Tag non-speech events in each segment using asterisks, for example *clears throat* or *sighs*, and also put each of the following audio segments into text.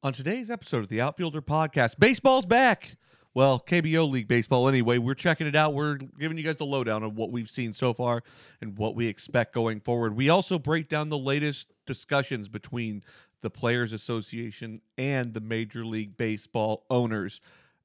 On today's episode of the Outfielder Podcast, baseball's back. Well, KBO League baseball anyway. We're checking it out. We're giving you guys the lowdown of what we've seen so far and what we expect going forward. We also break down the latest discussions between the Players Association and the Major League Baseball owners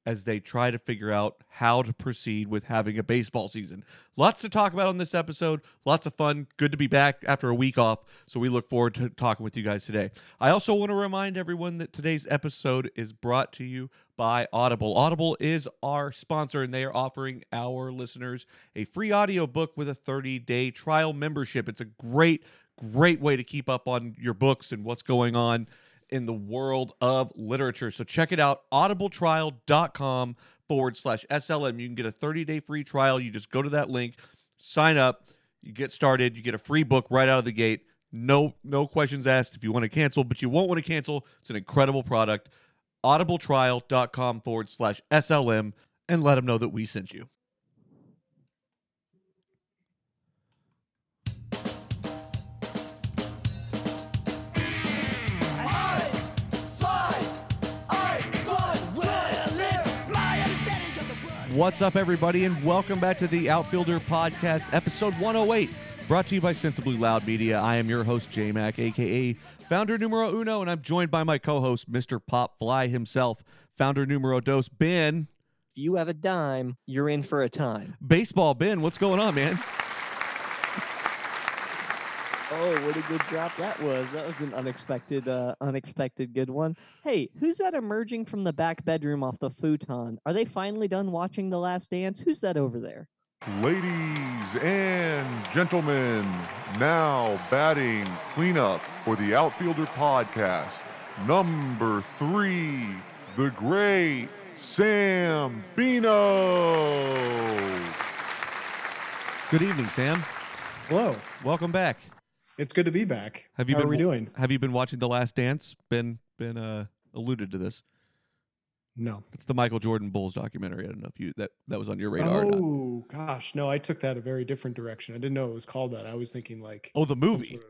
as they try to figure out how to proceed with having a baseball season. Lots to talk about on this episode. Lots of fun. Good to be back after a week off. So we look forward to talking with you guys today. I also want to remind everyone that today's episode is brought to you by Audible. Audible is our sponsor, and they are offering our listeners a free audiobook with a 30 day trial membership. It's a great, great way to keep up on your books and what's going on in the world of literature. So check it out, audibletrial.com forward slash SLM. You can get a 30 day free trial. You just go to that link, sign up, you get started, you get a free book right out of the gate. No, no questions asked if you want to cancel, but you won't want to cancel. It's an incredible product. Audibletrial.com forward slash SLM and let them know that we sent you. What's up, everybody, and welcome back to the Outfielder Podcast, episode 108, brought to you by Sensibly Loud Media. I am your host, J Mac, aka Founder Numero Uno, and I'm joined by my co host, Mr. Pop Fly himself, Founder Numero Dos, Ben. If you have a dime, you're in for a time. Baseball, Ben, what's going on, man? Oh, what a good drop that was. That was an unexpected, uh, unexpected good one. Hey, who's that emerging from the back bedroom off the futon? Are they finally done watching The Last Dance? Who's that over there? Ladies and gentlemen, now batting cleanup for the Outfielder Podcast. Number three, the great Sam Bino. Good evening, Sam. Hello. Welcome back. It's good to be back. Have you How been are we doing? Have you been watching The Last Dance? Been been uh alluded to this. No. It's the Michael Jordan Bulls documentary. I don't know if you that that was on your radar. or. Oh gosh, no! I took that a very different direction. I didn't know it was called that. I was thinking like Oh, the movie. sort of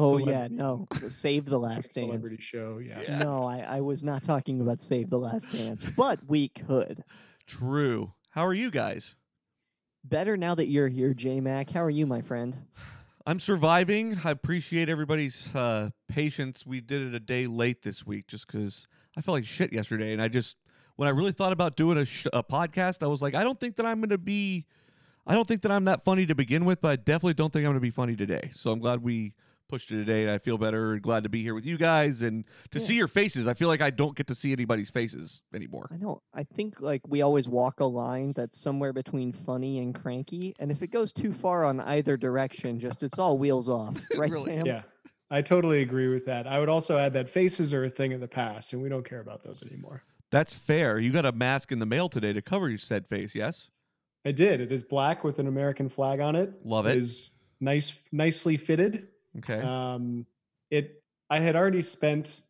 Oh, yeah, no. Save the *laughs* Last Dance. celebrity show. Yeah. Yeah. No, I, I was not talking about Save the Last Dance, but we could. True. How are you guys? Better now that you're here, J Mac. How are you, my friend? I'm surviving. I appreciate everybody's uh, patience. We did it a day late this week just because I felt like shit yesterday, and I just when I really thought about doing a, sh- a podcast, I was like, I don't think that I'm going to be, I don't think that I'm that funny to begin with, but I definitely don't think I'm going to be funny today. So I'm glad we pushed it today, and I feel better. Glad to be here with you guys and to Yeah. see your faces. I feel like I don't get to see anybody's faces anymore. I know. I think like we always walk a line that's somewhere between funny and cranky, and if it goes too far on either direction, just it's all wheels off, *laughs* right, Really- Sam? Yeah. I totally agree with that. I would also add that faces are a thing of the past, and we don't care about those anymore. That's fair. You got a mask in the mail today to cover your said face. Yes, I did. It is black with an American flag on it. love it. is nice, nicely fitted. Okay. Um, it. I had already spent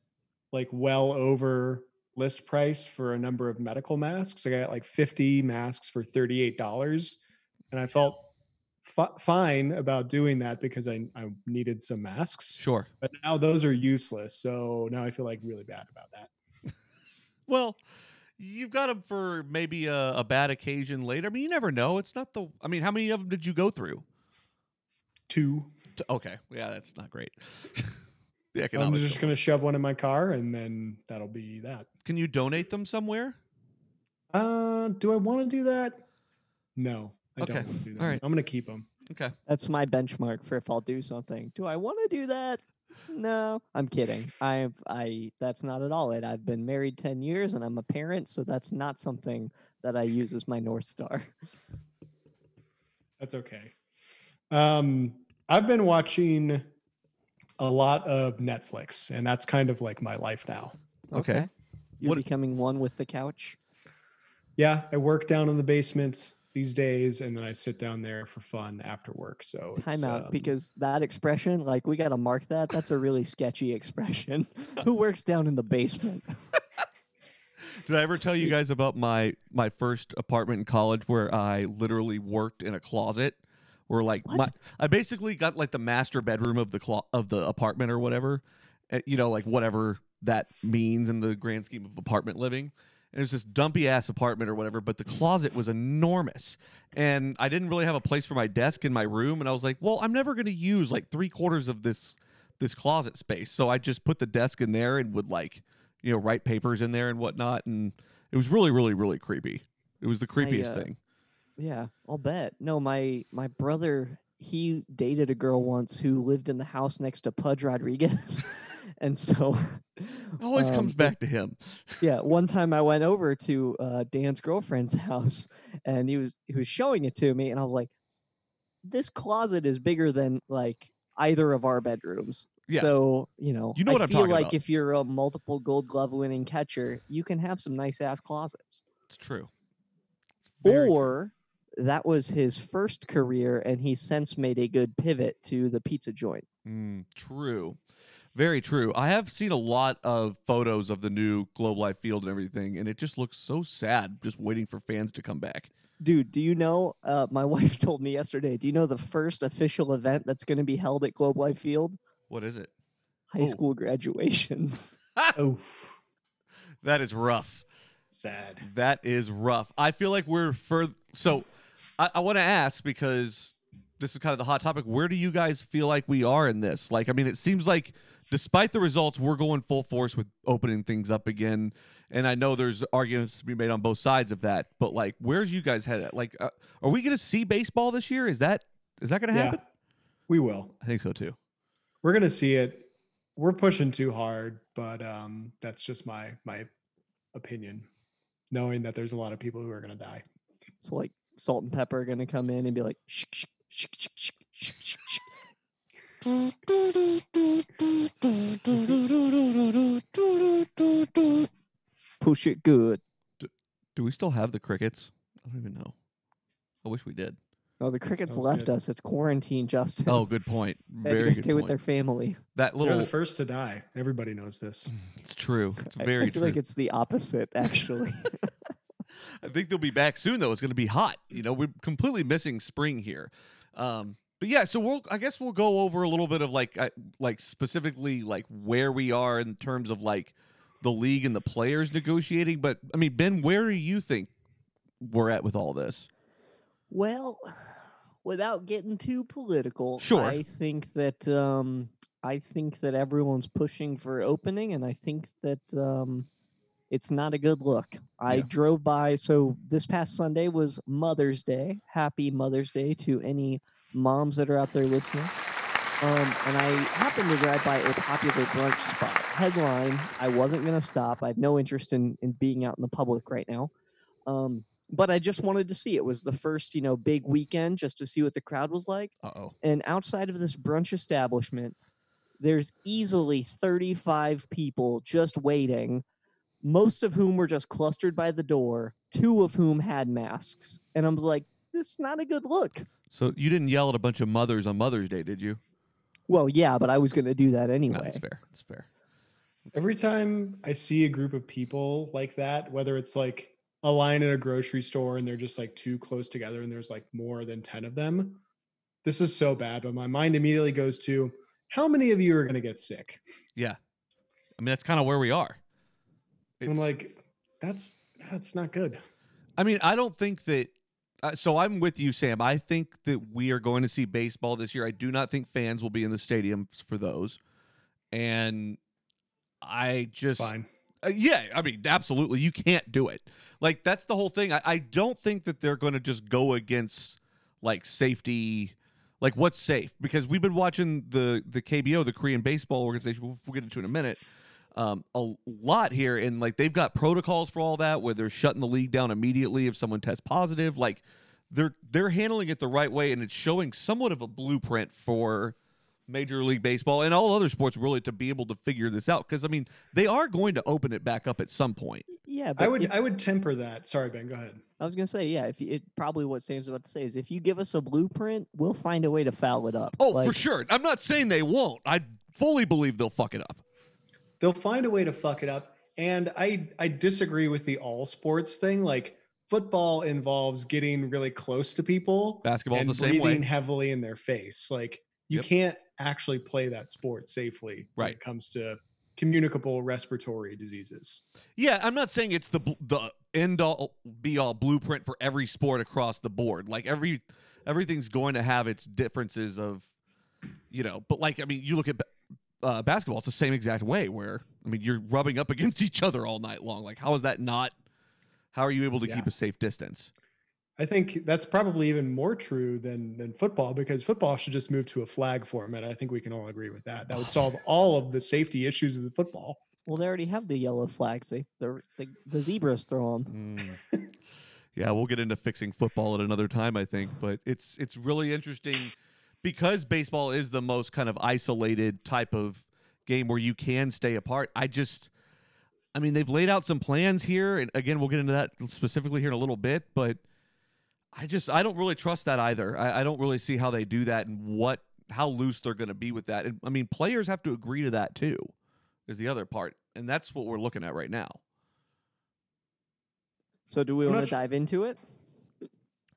like well over list price for a number of medical masks. I got like 50 masks for $38 and I felt fi- fine about doing that because I, I needed some masks, sure. but now those are useless. So now I feel like really bad about that. *laughs* Well, you've got them for maybe a, a bad occasion later. I mean, you never know. It's not the. I mean, how many of them did you go through? Two. T- Okay, yeah, that's not great. *laughs* the I'm economics. just don't going to shove one in my car and then that'll be that. Can you donate them somewhere? Uh, do I want to do that? No, I Okay. don't want to do that. All right. I'm going to keep them. Okay. That's my benchmark for if I'll do something. Do I want to do that? No, I'm kidding. I I that's not at all it. I've been married 10 years and I'm a parent, so that's not something that I use as my north star. That's okay. Um, I've been watching a lot of Netflix, and that's kind of like my life now. Okay. You're What- becoming one with the couch. Yeah, I work down in the basement these days, and then I sit down there for fun after work. So it's, Time out um, because that expression, like we got to mark that. That's a really sketchy expression. *laughs* Who works down in the basement? *laughs* Did I ever tell you guys about my my first apartment in college where I literally worked in a closet? Where like my, I basically got like the master bedroom of the clo- of the apartment or whatever, uh, you know, like whatever that means in the grand scheme of apartment living. And it was this dumpy ass apartment or whatever, but the closet was enormous. And I didn't really have a place for my desk in my room. And I was like, well, I'm never going to use like three quarters of this this closet space. So I just put the desk in there and would like, you know, write papers in there and whatnot. And it was really, really, really creepy. It was the creepiest uh, thing. Yeah, I'll bet. No, my my brother he dated a girl once who lived in the house next to Pudge Rodriguez, *laughs* and so It *laughs* always um, comes back to him. *laughs* yeah. One time I went over to uh, Dan's girlfriend's house, and he was he was showing it to me, and I was like, "This closet is bigger than like either of our bedrooms." Yeah. So you know, You know I what I'm feel like about. if you're a multiple Gold Glove winning catcher, you can have some nice ass closets. It's true. It's or that was his first career and he since made a good pivot to the pizza joint Mm, true. Very true. I have seen a lot of photos of the new Globe Life Field and everything, and it just looks so sad just waiting for fans to come back. dude do you know uh, my *laughs* wife told me yesterday do you know the first official event that's going to be held at globe life field What is it? high Oh. school graduations *laughs* Oh, That is rough. sad. That is rough. I feel like we're for so I, I want to ask because this is kind of the hot topic. Where do you guys feel like we are in this? Like, I mean, it seems like despite the results, we're going full force with opening things up again. And I know there's arguments to be made on both sides of that, but like, where's you guys head at? Like, uh, are we going to see baseball this year? Is that is that going to Yeah, happen? we will. I think so too. We're gonna see it. We're pushing too hard, but um, that's just my my opinion. Knowing that there's a lot of people who are gonna die. so like salt and pepper are going to come in and be like shh, shh, shh, shh, shh, shh, shh, shh. push it good Do we still have the crickets? I don't even know. I wish we did. no the crickets was left good. us it's quarantine justin Oh, good point. *laughs* They had to Very go good stay with their family That They're little the first to die. Everybody knows this. *laughs* It's true. It's I- very I feel true. like it's the opposite actually *laughs* I think they'll be back soon, though. It's going to be hot. You know, we're completely missing spring here. Um, but yeah, so we'll. I guess we'll go over a little bit of like, I, like specifically like where we are in terms of like the league and the players negotiating. But I mean, Ben, where do you think we're at with all this? Well, without getting too political, Sure. I think that um, I think that everyone's pushing for opening, and I think that um, it's not a good look. I Yeah. drove by. So this past Sunday was Mother's Day. Happy Mother's Day to any moms that are out there listening. Um, and I happened to drive by a popular brunch spot. Headline: I wasn't gonna stop. I have no interest in in being out in the public right now. Um, but I just wanted to see. It was the first, you know, big weekend just to see what the crowd was like. Uh oh. And outside of this brunch establishment, there's easily 35 people just waiting, most of whom were just clustered by the door, two of whom had masks. And I was like, this is not a good look. So you didn't yell at a bunch of mothers on Mother's Day, did you? Well, yeah, but I was going to do that No, anyway. that's fair. That's fair. Every time I see a group of people like that, whether it's like a line at a grocery store and they're just like too close together and there's like more than 10 of them, this is so bad. But my mind immediately goes to how many of you are going to get sick? Yeah. I mean, that's kind of where we are. I'm like, that's that's not good. I mean, I don't think that. Uh, so I'm with you, Sam. I think that we are going to see baseball this year. I do not think fans will be in the stadiums for those, and I It's just fine. uh, yeah. I mean, absolutely, you can't do it. Like that's the whole thing. I, I don't think that they're going to just go against like safety. Like what's safe? Because we've been watching the the KBO, the Korean Baseball Organization. We'll, we'll get into it in a minute um, a lot here, and like they've got protocols for all that, where they're shutting the league down immediately if someone tests positive. Like they're they're handling it the right way, and it's showing somewhat of a blueprint for Major League Baseball and all other sports really to be able to figure this out. Because I mean, they are going to open it back up at some point. Yeah, but I would if- I would temper that. Sorry, Ben, go ahead. I was gonna say, yeah. If you, it probably what Sam's about to say is, if you give us a blueprint, we'll find a way to foul it up. Oh, for sure. I'm not saying they won't. I fully believe they'll fuck it up. They'll find a way to fuck it up. And I I disagree with the all sports thing. Like football involves getting really close to people Basketball's and the same breathing way. heavily in their face. Like you Yep. can't actually play that sport safely when it comes to communicable respiratory diseases. Yeah, I'm not saying it's the the end all be all blueprint for every sport across the board. Like every everything's going to have its differences of, you know. But like I mean, you look at uh, basketball; it's the same exact way. Where I mean, you're rubbing up *laughs* against each other all night long. Like, how is that not? How are you able to Yeah. keep a safe distance? I think that's probably even more true than than football because football should just move to a flag format. I think we can all agree with that. That would solve *laughs* all of the safety issues with football. Well, they already have the yellow flags. They the the, the zebras throw them. Mm. *laughs* yeah, we'll get into fixing football at another time, I think. But it's it's really interesting because baseball is the most kind of isolated type of game where you can stay apart. I just, I mean, they've laid out some plans here, and again, we'll get into that specifically here in a little bit. But I just, I don't really trust that either. I, I don't really see how they do that and what how loose they're going to be with that. And I mean, players have to agree to that too. Is the other part, and that's what we're looking at right now. So, do we want to su- dive into it?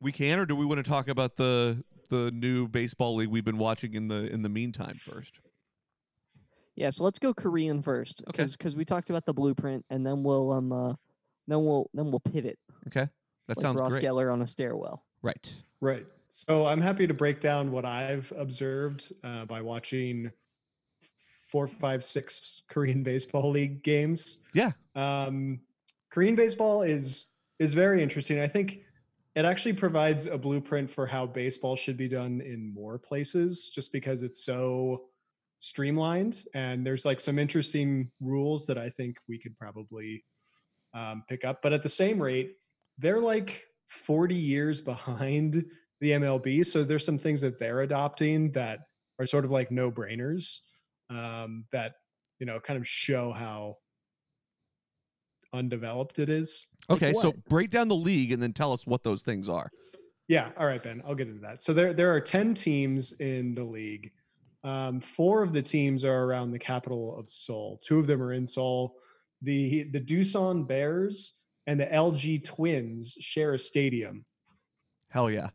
We can, or do we want to talk about the the new baseball league we've been watching in the in the meantime first? Yeah. So let's go Korean first, Okay. because we talked about the blueprint, and then we'll um uh, then we'll then we'll pivot. Okay, that like sounds Ross great. Geller on a stairwell. Right. Right. So I'm happy to break down what I've observed uh, by watching four, five, six Korean *laughs* baseball league games. Yeah. Um, Korean baseball is is very interesting. I think it actually provides a blueprint for how baseball should be done in more places, just because it's so streamlined and there's like some interesting rules that I think we could probably um, pick up. But at the same rate, they're like 40 years behind the MLB. So there's some things that they're adopting that are sort of like no brainers um, that, you know, kind of show how undeveloped it is. Like Okay, so break down the league and then tell us what those things are. Yeah. All right, Ben. I'll get into that. So there there are ten teams in the league. Um, four of the teams are around the capital of Seoul. Two of them are in Seoul. The the Doosan Bears and the LG Twins share a stadium, Hell yeah,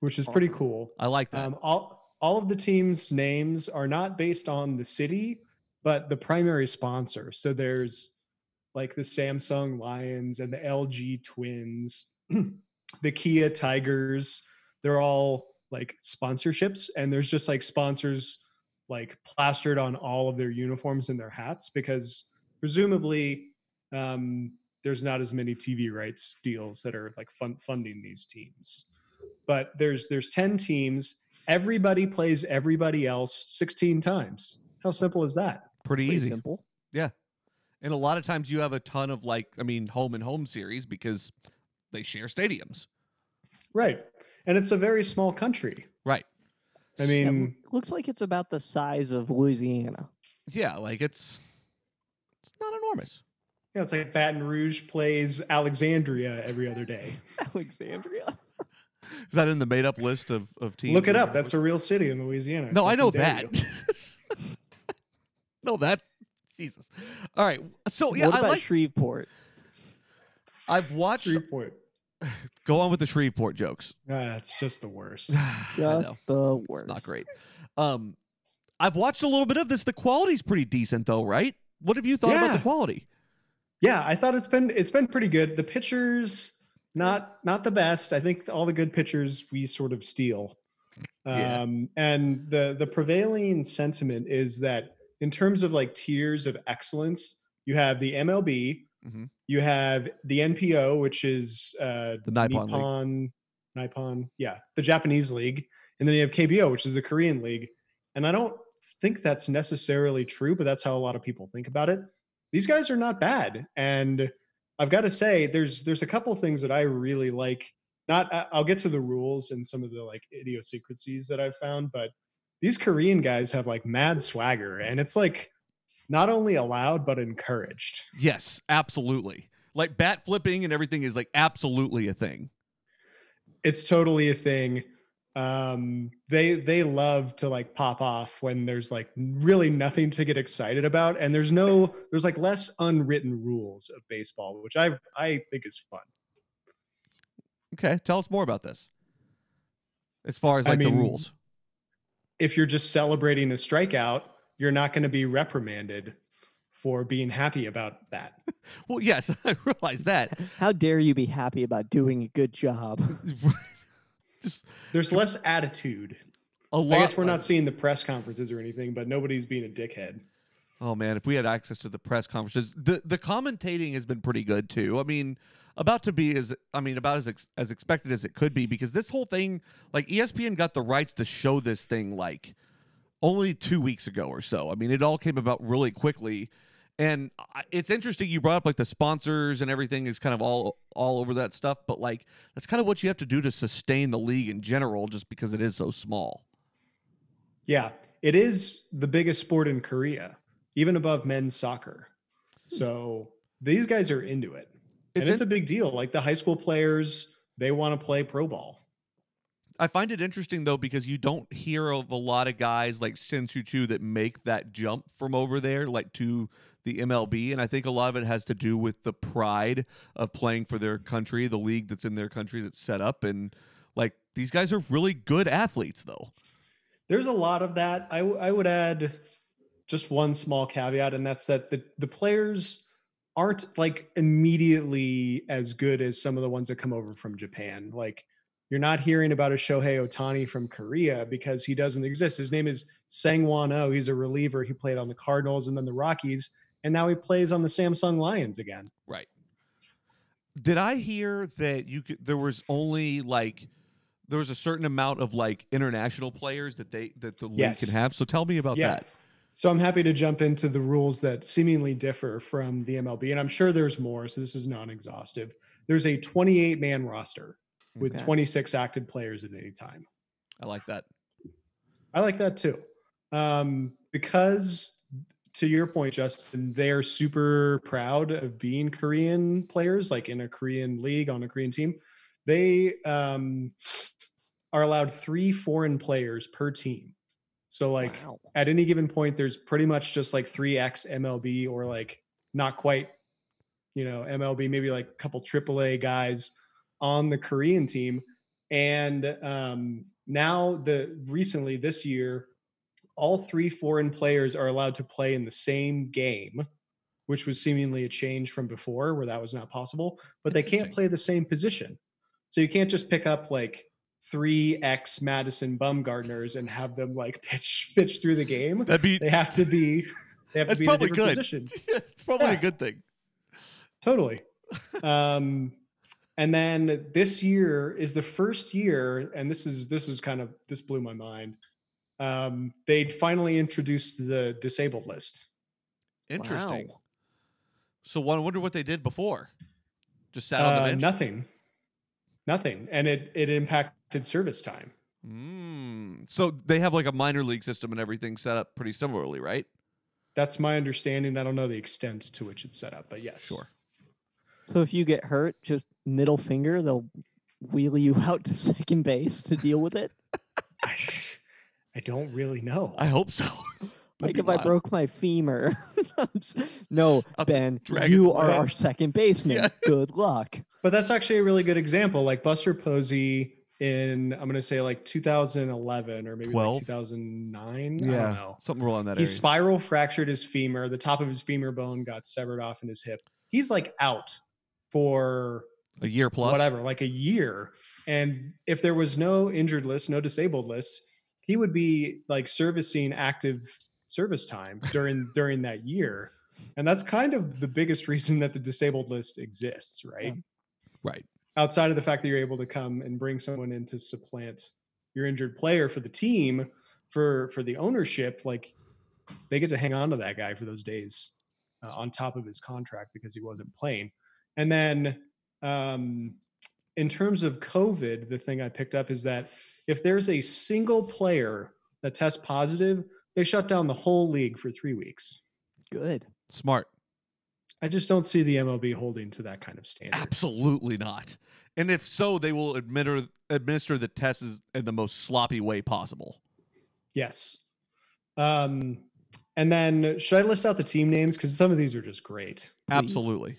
which is pretty cool. I like that. Um, all all of the teams' names are not based on the city, but the primary sponsor. So there's like the Samsung Lions and the LG Twins, *clears throat* the Kia Tigers. They're all like sponsorships, and there's just like sponsors like plastered on all of their uniforms and their hats because presumably um, there's not as many TV rights deals that are like fun- funding these teams. But there's there's 10 teams. Everybody plays everybody else 16 times. How simple is that? Pretty Pretty easy. simple. And a lot of times you have a ton of like, I mean, home and home series because they share stadiums. Right. And it's a very small country. Right. I Yeah, loo- mean, looks like it's about the size of Louisiana. Yeah, like it's it's not enormous. yeah, it's like Baton Rouge plays Alexandria every other day. *laughs* Alexandria. *laughs* Is that in the made up list of, of teams? Look it up. That's a real city in Louisiana. No, I know that. *laughs* no, that's *laughs* Jesus. All right. So yeah, what I about like Shreveport? I've watched Shreveport. *sighs* go on with the Shreveport jokes. Ah, it's just the worst. *sighs* I. Just the worst. It's not great. Um, I've watched a little bit of this. The quality's pretty decent, though, right? What have you thought about the quality? Yeah, I thought it's been it's been pretty good. The pitchers not not the best. I think all the good pitchers we sort of steal. Yeah. Um and the the prevailing sentiment is that in terms of like tiers of excellence, you have the MLB, Mhm. you have the NPO, which is uh The Nippon. Nippon, Nippon, yeah, the Japanese league, and then you have KBO, which is the Korean league. And I don't think that's necessarily true, but that's how a lot of people think about it. These guys are not bad, and I've got to say, there's there's a couple things that I really like. Not, I'll get to the rules and some of the like idiosyncrasies that I've found, but these Korean guys have like mad swagger, and it's like not only allowed but encouraged. Yes, absolutely. Like bat flipping and everything is like absolutely a thing. it's totally a thing um they they love to like pop off when there's like really nothing to get excited about and there's no there's like less unwritten rules of baseball which i i think is fun Okay, tell us more about this. As far as I like the rules. If you're just celebrating a strikeout you're not going to be reprimanded for being happy about that. *laughs* Well, yes, *laughs* I realize that. How dare you be happy about doing a good job? *laughs* Just There's less attitude. a lot. I guess we're of- not seeing the press conferences or anything, but nobody's being a dickhead. Oh man, if we had access to the press conferences, the the commentating has been pretty good too. I mean, about to be as I mean about as ex, as expected as it could be because this whole thing, like ESPN got the rights to show this thing like only two weeks ago or so. I mean, it all came about really quickly, and it's interesting you brought up like the sponsors and everything is kind of all all over that stuff, but like that's kind of what you have to do to sustain the league in general, just because it is so small. Yeah, it is the biggest sport in Korea, even above men's soccer. So these guys are into it. It's and it's in- a big deal. Like the high school players, they want to play pro ball. I find it interesting though because you don't hear of a lot of guys like Shin-Soo Choo that make that jump from over there like to the MLB and I think a lot of it has to do with the pride of playing for their country, the league that's in their country that's set up and like these guys are really good athletes though. There's a lot of that. I, w- I would add just one small caveat, and that's that the, the players aren't like immediately as good as some of the ones that come over from Japan. Like you're not hearing about a Shohei Ohtani from Korea because he doesn't exist. His name is Seunghwan Oh. He's a reliever. He played on the Cardinals and then the Rockies, and now he plays on the Samsung Lions again. Right. Did I hear that you could there was only like there was a certain amount of like international players that they that the league Yes. can have? So tell me about Yeah. that. So I'm happy to jump into the rules that seemingly differ from the MLB, and I'm sure there's more. So this is non-exhaustive. There's a 28 man roster with Okay. 26 active players at any time. I like that. I like that too, um, because to your point, Justin, they're super proud of being Korean players, like in a Korean league on a Korean team. They um, are allowed three foreign players per team. So like Wow. at any given point, there's pretty much just like three X MLB or like not quite, you know, MLB, maybe like a couple AAA guys on the Korean team. And um, now the recently this year, all three foreign players are allowed to play in the same game, which was seemingly a change from before where that was not possible, but they can't play the same position. So you can't just pick up like three ex Madison Bumgarners and have them like pitch pitch through the game. That'd be They have to be they have That's to be in a different good. position. *laughs* it's probably a good thing. Totally. Um, and then this year is the first year, and this is this is kind of this blew my mind. Um, they'd finally introduced the disabled list. Interesting. Wow. So one- I wonder what they did before. Just sat on the Uh, bench. nothing, nothing, and it it impacted service time. Mm. So they have like a minor league system and everything set up pretty similarly, right? That's my understanding. I don't know the extent to which it's set up, but yes, Sure. So if you get hurt, just middle finger, they'll wheel you *laughs* out to second base to deal with it. I, *laughs* I don't really know. I hope so. *laughs* Like if be I broke my femur. *laughs* No, *laughs* I'll Ben, you are our second baseman. Yeah. *laughs* Good luck. But that's actually a really good example. Like Buster Posey in, I'm going to say like 2011 or maybe 12? like 2009. I don't know. something wrong that He area. spiral fractured his femur. The top of his femur bone got severed off in his hip. He's like out for a year plus. whatever, like a year. And if there was no injured list, no disabled list, he would be like servicing active service time during *laughs* during that year. And that's kind of the biggest reason that the disabled list exists, right? Right. outside of the fact that you're able to come and bring someone in to supplant your injured player for the team for for the ownership like they get to hang on to that guy for those days uh, on top of his contract because he wasn't playing and then um in terms of covid the thing i picked up is that if there's a single player that tests positive they shut down the whole league for 3 weeks Good. Smart. i just don't see the mlb holding to that kind of standard Absolutely not. And if so, they will administer administer the tests in the most sloppy way possible. Yes. Um, and then should I list out the team names because some of these are just great. Please. Absolutely.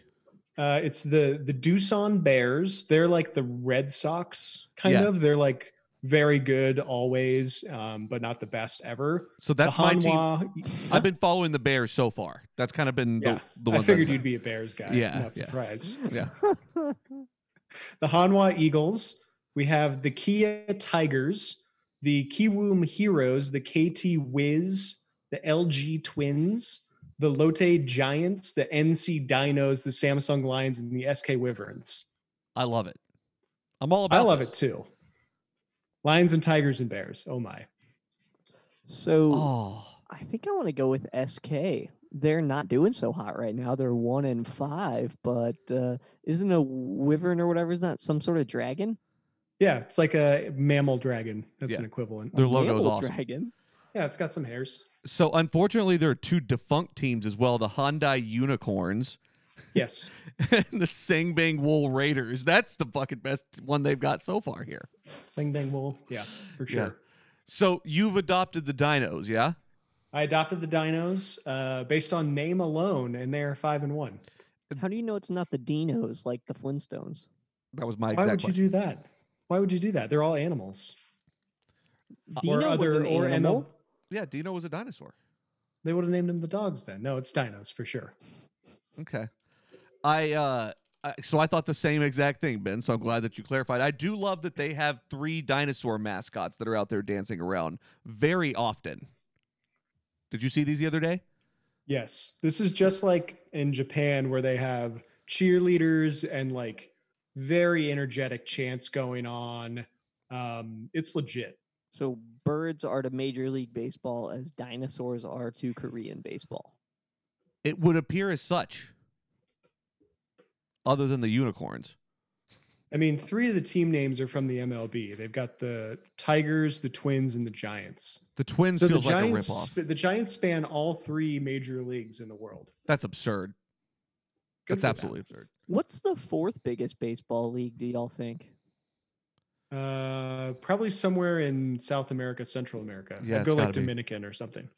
Uh, it's the the Doosan Bears. They're like the Red Sox, kind Yeah. of. They're like very good always, um, but not the best ever. So that's the my team. Hanwha, *laughs* I've been following the Bears so far. That's kind of been yeah, the, the I one. figured you'd be a Bears guy. Yeah, not yeah. surprised. *laughs* Yeah. *laughs* the Hanwha Eagles. We have the Kia Tigers, the Kiwoom Heroes, the KT Wiz, the LG Twins, the Lotte Giants, the NC Dinos, the Samsung Lions, and the SK Wyverns. I love it. I'm all about. I love this. it too. Lions and Tigers and Bears. Oh my. So Oh, I think I want to go with SK. They're not doing so hot right now. They're one and five, but uh, isn't a wyvern or whatever is that some sort of dragon? Yeah, it's like a mammal dragon. That's Yeah. an equivalent. Their logo is Mammal awesome. Dragon. Yeah, it's got some hairs. so unfortunately, there are two defunct teams as well: the Hyundai Unicorns Yes. and *laughs* the Ssangbangwool Raiders. That's the fucking best one they've got so far here. Sling Bang Wool. Yeah, for Yeah. sure. So you've adopted the Dinos, yeah? I adopted the Dinos uh, based on name alone, and they are five and one. How do you know it's not the dinos like the Flintstones? That was my Why exact would you do that? Why would you do that? They're all animals. Dino was an or animal. ML Yeah, Dino was a dinosaur. They would have named them the dogs then. No, it's dinos for sure. Okay. I uh I, so I thought the same exact thing, Ben. So I'm glad that you clarified. I do love that they have three dinosaur mascots that are out there dancing around very often. Did you see these the other day? Yes. This is just like in Japan where they have cheerleaders and like very energetic chants going on. Um, it's legit. So birds are to Major League Baseball as dinosaurs are to Korean baseball. It would appear as such. Other than the unicorns. I mean, three of the team names are from the MLB. They've got the Tigers, the Twins, and the Giants. The twins So the feels like a Giants, ripoff. the Giants span all three major leagues in the world. That's absurd. Good That's for them. absolutely absurd. What's the fourth biggest baseball league, do y'all think? Uh, probably somewhere in South America, Central America. Yeah, I'd go like gotta be. Dominican or something.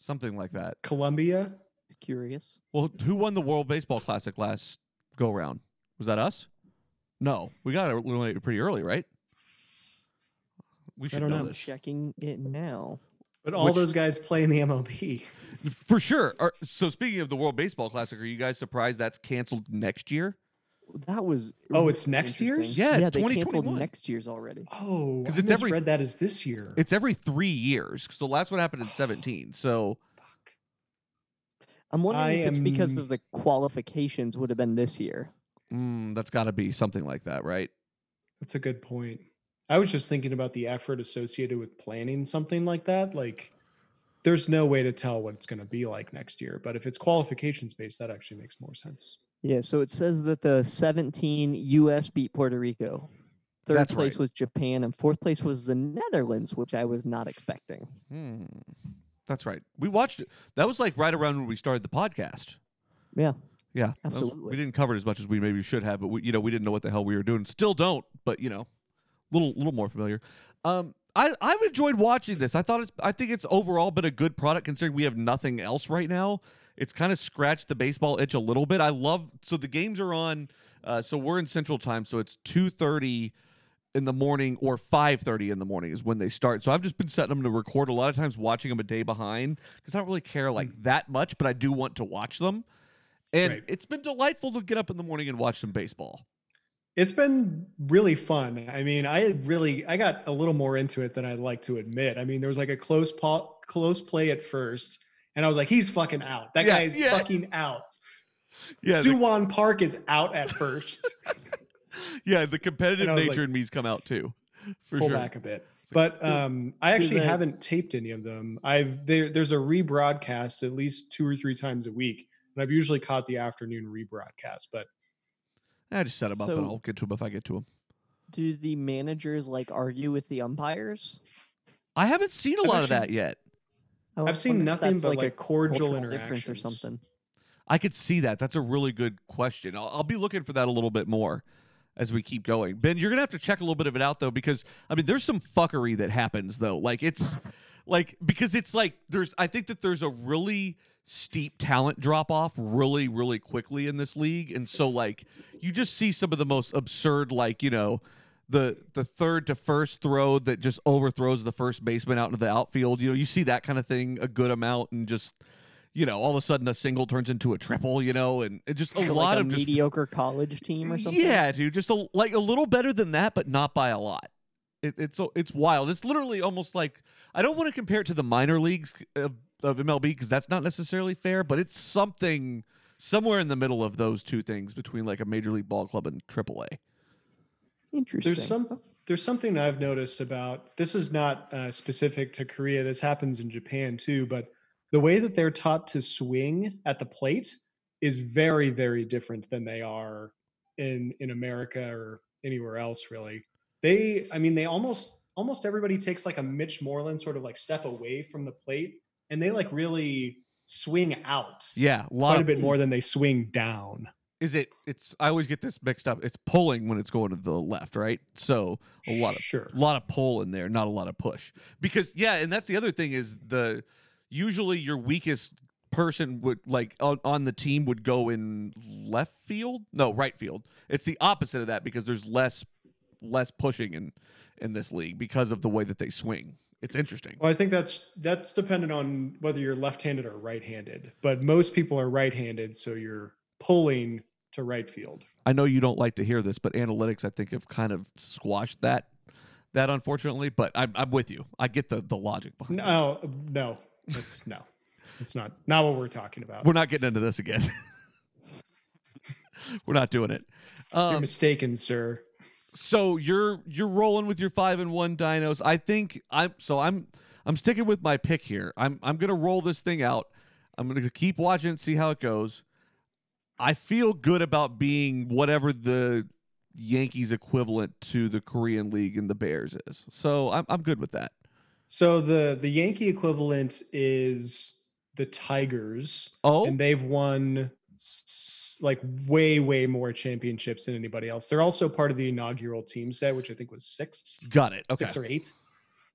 Something like that. Colombia. Curious. Well, who won the World Baseball Classic last go round? Was that us? No, we got it eliminated pretty early, right? We I should don't know, know. this Checking it now. But all Which- those guys play in the MLB. for sure. Are- so speaking of the World Baseball Classic, are you guys surprised that's canceled next year? That was Oh, it's next year's? interesting. Yeah, it's they canceled 2021. next year's already. Oh, 'Cause I it's every- read that as this year. It's every three years. So last one happened in seventeen. So Fuck. I'm wondering I if it's because of the qualifications would have been this year. mm, that's got to be something like that, right? That's a good point. I was just thinking about the effort associated with planning something like that. Like, there's no way to tell what it's going to be like next year. But if it's qualifications based, that actually makes more sense. Yeah, so it says that the 17 US beat Puerto Rico. Third That's place right. was Japan and fourth place was the Netherlands, which I was not expecting. Hmm. That's right. We watched it. That was like right around when we started the podcast. Yeah. Yeah, that was- Absolutely. we didn't cover it as much as we maybe should have, but we, you know, we didn't know what the hell we were doing. Still don't, but you know, a little little more familiar. Um, I I've enjoyed watching this. I thought it's I think it's overall been a good product considering we have nothing else right now. It's kind of scratched the baseball itch a little bit. I love so the games are on. Uh, so we're in Central Time, so it's two thirty in the morning or 5:30 in the morning is when they start. So I've just been setting them to record a lot of times watching them a day behind cuz I don't really care like hmm. that much, but I do want to watch them. And Right. it's been delightful to get up in the morning and watch some baseball. It's been really fun. I mean, I really I got a little more into it than I'd like to admit. I mean, there was like a close pa- close play at first, and I was like, he's fucking out. That Yeah, guy is yeah. fucking out. Yeah, the, Park is out at first. *laughs* yeah, the competitive And I was nature like, in me's come out too. For pull sure. back a bit. like, But um, I actually the- haven't taped any of them. I've there, there's a rebroadcast at least two or three times a week, and I've usually caught the afternoon rebroadcast. But I just set them up and I'll get to them if I get to them. Do the managers like argue with the umpires? I haven't seen a I've lot of that yet. I I've seen nothing but like, like, a cordial cultural difference or something. I could see that. That's a really good question. I'll, I'll be looking for that a little bit more as we keep going. Ben, you're gonna have to check a little bit of it out though, because I mean, there's some fuckery that happens though. Like it's like because it's like there's I think that there's a really steep talent drop off really really quickly in this league, and so like you just see some of the most absurd like you know the the third to first throw that just overthrows the first baseman out into the outfield. You know, you see that kind of thing a good amount, and just you know, all of a sudden a single turns into a triple. You know, and just a For, lot like a of just mediocre college team or something. yeah, dude, just a, like a little better than that, but not by a lot. It, it's it's wild. It's literally almost like I don't want to compare it to the minor leagues of, of MLB because that's not necessarily fair, but it's something somewhere in the middle of those two things between like a major league ball club and AAA. Interesting. There's some there's something I've noticed about this is not uh, specific to Korea. This happens in Japan too, but the way that they're taught to swing at the plate is very very different than they are in in America or anywhere else really. They I mean they almost almost everybody takes like a Mitch Moreland sort of like step away from the plate and they like really swing out Yeah, a lot quite a of bit more than they swing down. is it it's I always get this mixed up. It's pulling when it's going to the left, right? So a lot of sure. a lot of pull in there, not a lot of push. Because yeah, and that's the other thing is the usually your weakest person would like on, on the team would go in left field, no right field. It's the opposite of that because there's less less pushing in in this league because of the way that they swing. It's interesting. Well, I think that's that's dependent on whether you're left-handed or right-handed. But most people are right-handed, so you're pulling to right field. I know you don't like to hear this, but analytics I think have kind of squashed that that unfortunately. But I'm I'm with you. I get the the logic behind it. No, no, no, it's no, it's not not what we're talking about. We're not getting into this again. *laughs* We're not doing it. You're Um, mistaken, sir. so you're you're rolling with your five and one dinos. I think I'm so I'm I'm sticking with my pick here. I'm I'm gonna roll this thing out. I'm gonna keep watching and see how it goes. I feel good about being whatever the Yankees equivalent to the Korean League and the Bears is. So I'm I'm good with that. So the the Yankee equivalent is the Tigers, Oh, and they've won like way way more championships than anybody else. They're also part of the inaugural team set, which I think was six. got it. Okay. six or eight.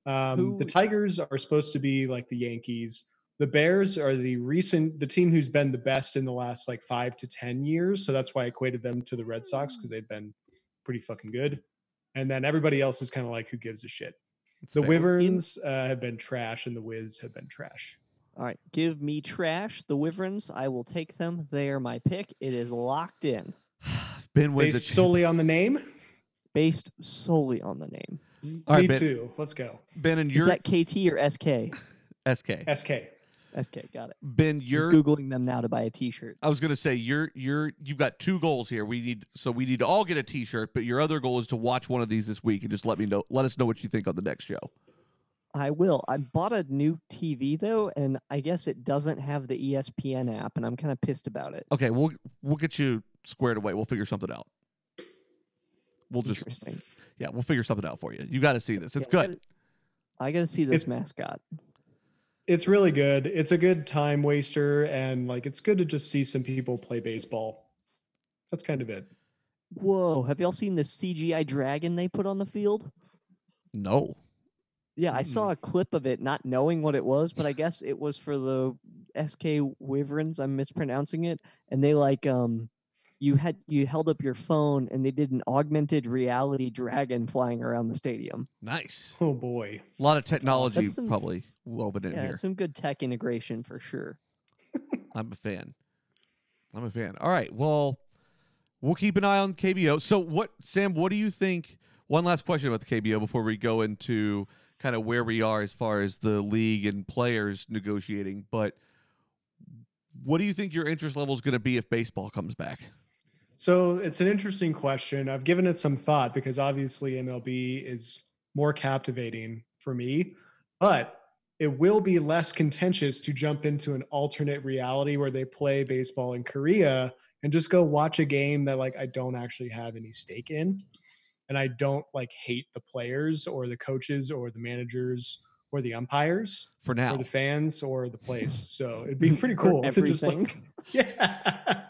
Um, Who- the Tigers are supposed to be like the Yankees. The Bears are the recent the team who's been the best in the last like five to ten years. So that's why I equated them to the Red Sox because they've been pretty fucking good. And then everybody else is kind of like who gives a shit. It's The fair. Wyverns uh, have been trash, and the Wiz have been trash. All right, give me trash. The Wyverns, I will take them. They are my pick. It is locked in, *sighs* Ben wins Based solely on the name. based solely on the name. All right, Me Ben- too. Let's go. Ben and your Is your that KT or SK? SK. SK. SK, got it. Ben, I'm you're googling them now to buy a T-shirt. I was gonna say you're you're you've got two goals here. We need so we need to all get a T-shirt, but your other goal is to watch one of these this week and just let me know. Let us know what you think on the next show. I will. I bought a new TV though, and I guess it doesn't have the ESPN app, and I'm kind of pissed about it. Okay, we'll we'll get you squared away. We'll figure something out. We'll just Interesting. yeah, we'll figure something out for you. You got to see this. It's Yeah, good. I got to see this mascot. It's really good. It's a good time waster, and like it's good to just see some people play baseball. That's kind of it. Whoa! Have y'all seen the CGI dragon they put on the field? No. Yeah, I saw a clip of it, not knowing what it was, but I guess it was for the SK Wyverns. I'm mispronouncing it, and they like um, you had you held up your phone, and they did an augmented reality dragon flying around the stadium. Nice. Oh boy. A lot of technology That's some- probably woven in Yeah, here. some good tech integration for sure. *laughs* I'm a fan. I'm a fan. All right. Well, we'll keep an eye on KBO. So, what, Sam? What do you think? One last question about the KBO before we go into kind of where we are as far as the league and players negotiating. But what do you think your interest level is going to be if baseball comes back? So it's an interesting question. I've given it some thought because obviously MLB is more captivating for me, but it will be less contentious to jump into an alternate reality where they play baseball in Korea and just go watch a game that like I don't actually have any stake in. And I don't like hate the players or the coaches or the managers or the umpires For now, or the fans or the place. *laughs* So it'd be pretty cool. to just, like- everything. *laughs* yeah.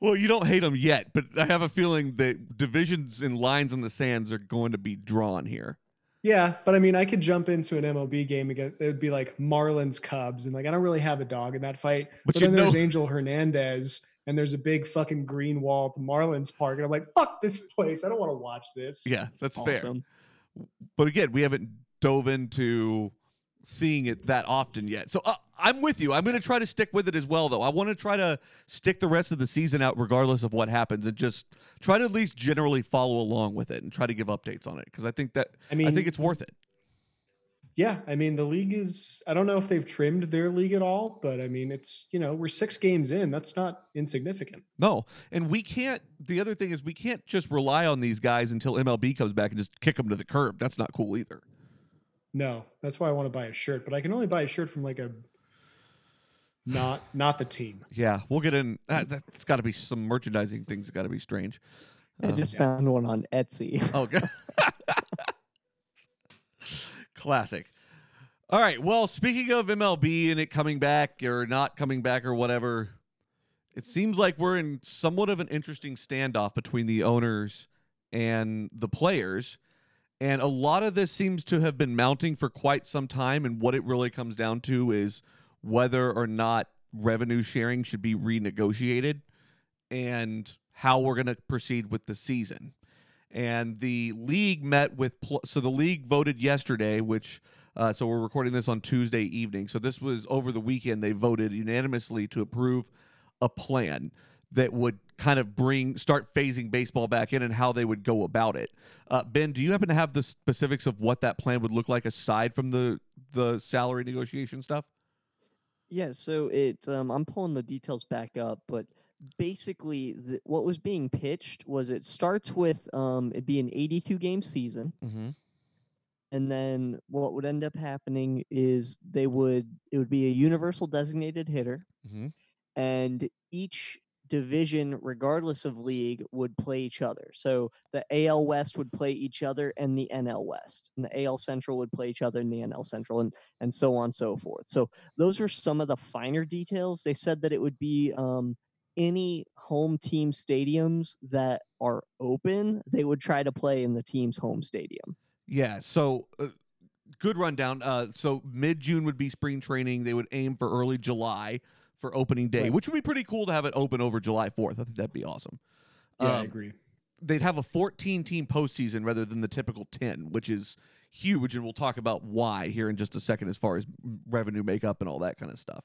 well, you don't hate them yet, but I have a feeling that divisions and lines in the sands are going to be drawn here. Yeah, but I mean, I could jump into an MLB game again. It would be like Marlins Cubs, and like I don't really have a dog in that fight. But But, you then there's Angel Hernandez, and there's a big fucking green wall at the Marlins Park, and I'm like, fuck this place. I don't want to watch this. Yeah, that's fair. But again, we haven't dove into seeing it that often yet. So uh, I'm with you. I'm going to try to stick with it as well, though. I want to try to stick the rest of the season out, regardless of what happens, and just try to at least generally follow along with it and try to give updates on it because I think that I mean, I think it's worth it. yeah. I mean, the league is. I don't know if they've trimmed their league at all, but I mean, it's you know we're six games in. That's not insignificant. No, and we can't. The other thing is we can't just rely on these guys until MLB comes back and just kick them to the curb. That's not cool either. No, that's why I want to buy a shirt, but I can only buy a shirt from like a not not the team. Yeah, we'll get in. Uh, that's got to be some merchandising things. Got to be strange. I Um, just found one on Etsy. *laughs* Oh, God. Classic. All right. Well, speaking of MLB and it coming back or not coming back or whatever, it seems like we're in somewhat of an interesting standoff between the owners and the players. And a lot of this seems to have been mounting for quite some time. And what it really comes down to is whether or not revenue sharing should be renegotiated and how we're going to proceed with the season. And the league met with pl- so the league voted yesterday which uh, so we're recording this on tuesday evening. So this was over the weekend. They voted unanimously to approve a plan that would kind of bring start phasing baseball back in and how they would go about it uh, ben do you happen to have the specifics of what that plan would look like aside from the the salary negotiation stuff Yeah, so it um, I'm pulling the details back up, but basically the, what was being pitched was it starts with um, it be an 82 game season, mm-hmm. and then what would end up happening is they would it would be a universal designated hitter, Mm-hmm. and each division, regardless of league, would play each other. So the AL West would play each other, and the NL West, and the AL Central would play each other, and the NL Central, and and so on and so forth. So those are some of the finer details. They said that it would be um, any home team stadiums that are open, they would try to play in the team's home stadium. Yeah. So, uh, good rundown. Uh, so mid June would be spring training. They would aim for early July for opening day, Right. which would be pretty cool to have it open over July Fourth. I think that'd be awesome. Yeah, I Um, agree. They'd have a 14 team postseason rather than the typical 10, which is huge, and we'll talk about why here in just a second as far as revenue makeup and all that kind of stuff.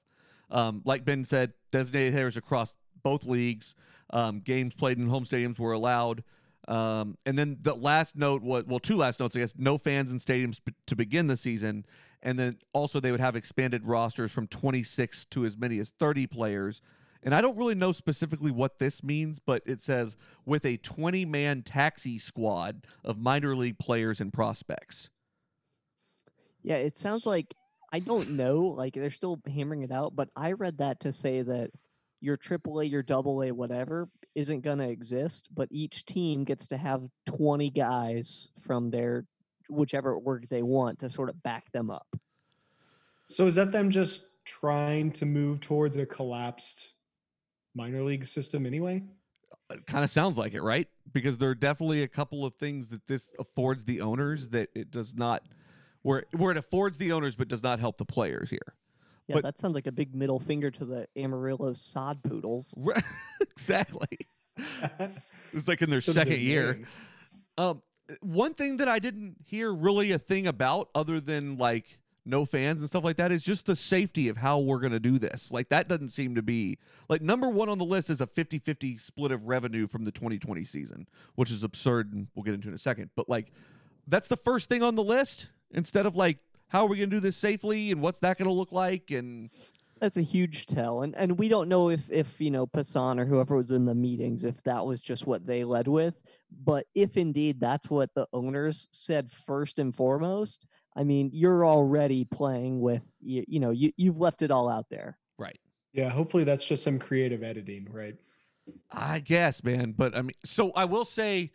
Um, like Ben said, designated hitters across both leagues. Um, games played in home stadiums were allowed. Um, and then the last note was well, two last notes, I guess. No fans in stadiums b- to begin the season, and then also they would have expanded rosters from 26 to as many as 30 players. And I don't really know specifically what this means, but it says with a 20 man taxi squad of minor league players and prospects. Yeah, it sounds like I don't know, like they're still hammering it out, but I read that to say that your AAA, your AA, whatever, isn't going to exist, but each team gets to have 20 guys from their whichever work they want to sort of back them up. So is that them just trying to move towards a collapsed minor league system anyway? It kind of sounds like it, right? Because there are definitely a couple of things that this affords the owners that it does not, where where it affords the owners but does not help the players here. Yeah, But- that sounds like a big middle finger to the Amarillo sod poodles. Right- *laughs* exactly. *laughs* It's like in their So second year. Um, one thing that I didn't hear really a thing about, other than like no fans and stuff like that, is just the safety of how we're gonna do this. Like that doesn't seem to be like number one on the list is a 50-50 split of revenue from the 2020 season, which is absurd, and we'll get into in a second. But like, that's the first thing on the list instead of like how are we gonna do this safely and what's that gonna look like and That's a huge tell, and and we don't know if if you know Passan or whoever was in the meetings if that was just what they led with, but if indeed that's what the owners said first and foremost, I mean you're already playing with you, you know you you've left it all out there. right. Yeah, hopefully that's just some creative editing, right? I guess, man. But I mean, so I will say,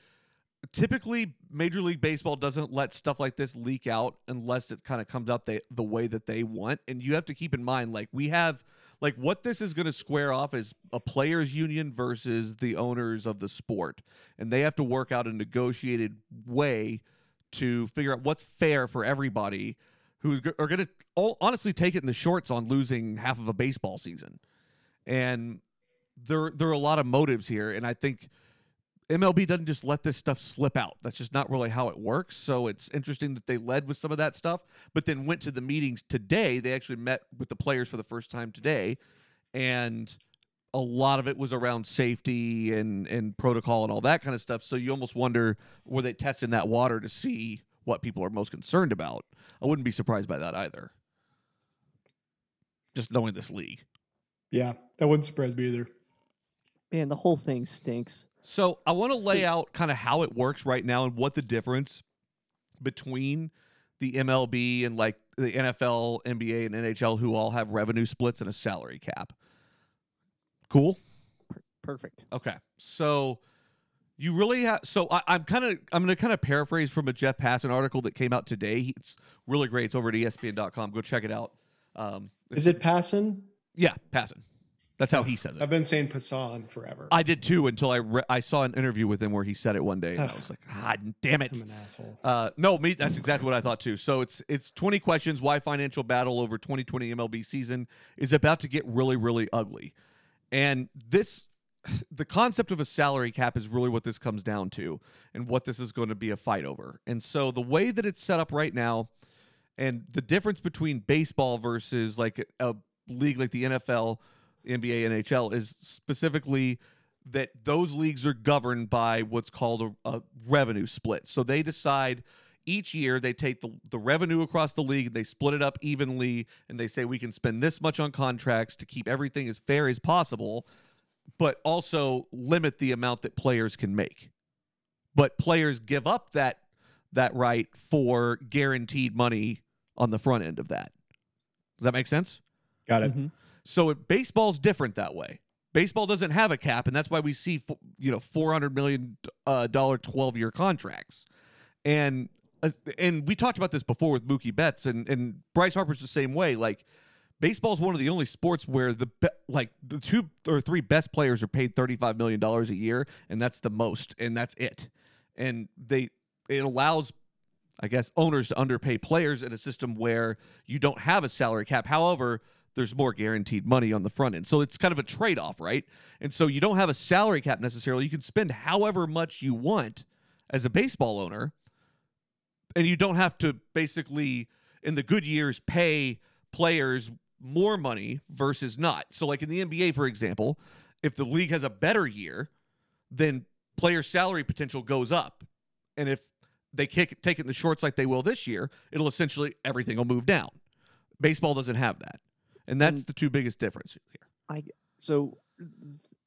typically, Major League Baseball doesn't let stuff like this leak out unless it kind of comes out they, the way that they want. And you have to keep in mind, like, we have, like, what this is going to square off is a players' union versus the owners of the sport. And they have to work out a negotiated way to figure out what's fair for everybody who are going to honestly take it in the shorts on losing half of a baseball season. And there there are a lot of motives here, and I think MLB doesn't just let this stuff slip out. That's just not really how it works. So it's interesting that they led with some of that stuff, but then went to the meetings today. They actually met with the players for the first time today, and a lot of it was around safety and and protocol and all that kind of stuff. So you almost wonder were they testing that water to see what people are most concerned about? I wouldn't be surprised by that either. Just knowing this league. Yeah, that wouldn't surprise me either. Man, the whole thing stinks. So I want to lay So- out kind of how it works right now and what the difference between the MLB and like the NFL, NBA, and NHL, who all have revenue splits and a salary cap. Cool. Perfect. Okay. So you really have. So I, I'm kind of. I'm going to kind of paraphrase from a Jeff Passan article that came out today. He- It's really great. It's over at ESPN.com. Go check it out. Um, Is it Passon? yeah, Passan. That's how he says it. I've been saying Passan forever. I did too until I re- I saw an interview with him where he said it one day, and I *sighs* was like, God damn it. I'm an asshole. Uh, no, me. That's exactly what I thought too. So it's it's 20 questions why financial battle over 2020 MLB season is about to get really really ugly, and this *sighs* the concept of a salary cap is really what this comes down to, and what this is going to be a fight over. And so the way that it's set up right now, and the difference between baseball versus like a league like the NFL, NBA, NHL is specifically that those leagues are governed by what's called a, a revenue split. So they decide each year they take the, the revenue across the league, they split it up evenly, and they say we can spend this much on contracts to keep everything as fair as possible, but also limit the amount that players can make. But players give up that that right for guaranteed money on the front end of that. Does that make sense? Got it. Mhm. So it, baseball's different that way. Baseball doesn't have a cap, and that's why we see you know four hundred million uh, dollar twelve year contracts, and uh, and we talked about this before with Mookie Betts and and Bryce Harper's the same way. Like baseball's one of the only sports where the like the two or three best players are paid thirty five million dollars a year, and that's the most, and that's it. And they it allows I guess owners to underpay players in a system where you don't have a salary cap. However, there's more guaranteed money on the front end. So it's kind of a trade off, right? And so you don't have a salary cap necessarily. You can spend however much you want as a baseball owner, and you don't have to basically, in the good years, pay players more money versus not. So, like in the NBA, for example, if the league has a better year, then player salary potential goes up. And if they kick, take it in the shorts like they will this year, it'll essentially everything will move down. Baseball doesn't have that, and that's the two biggest difference here. I So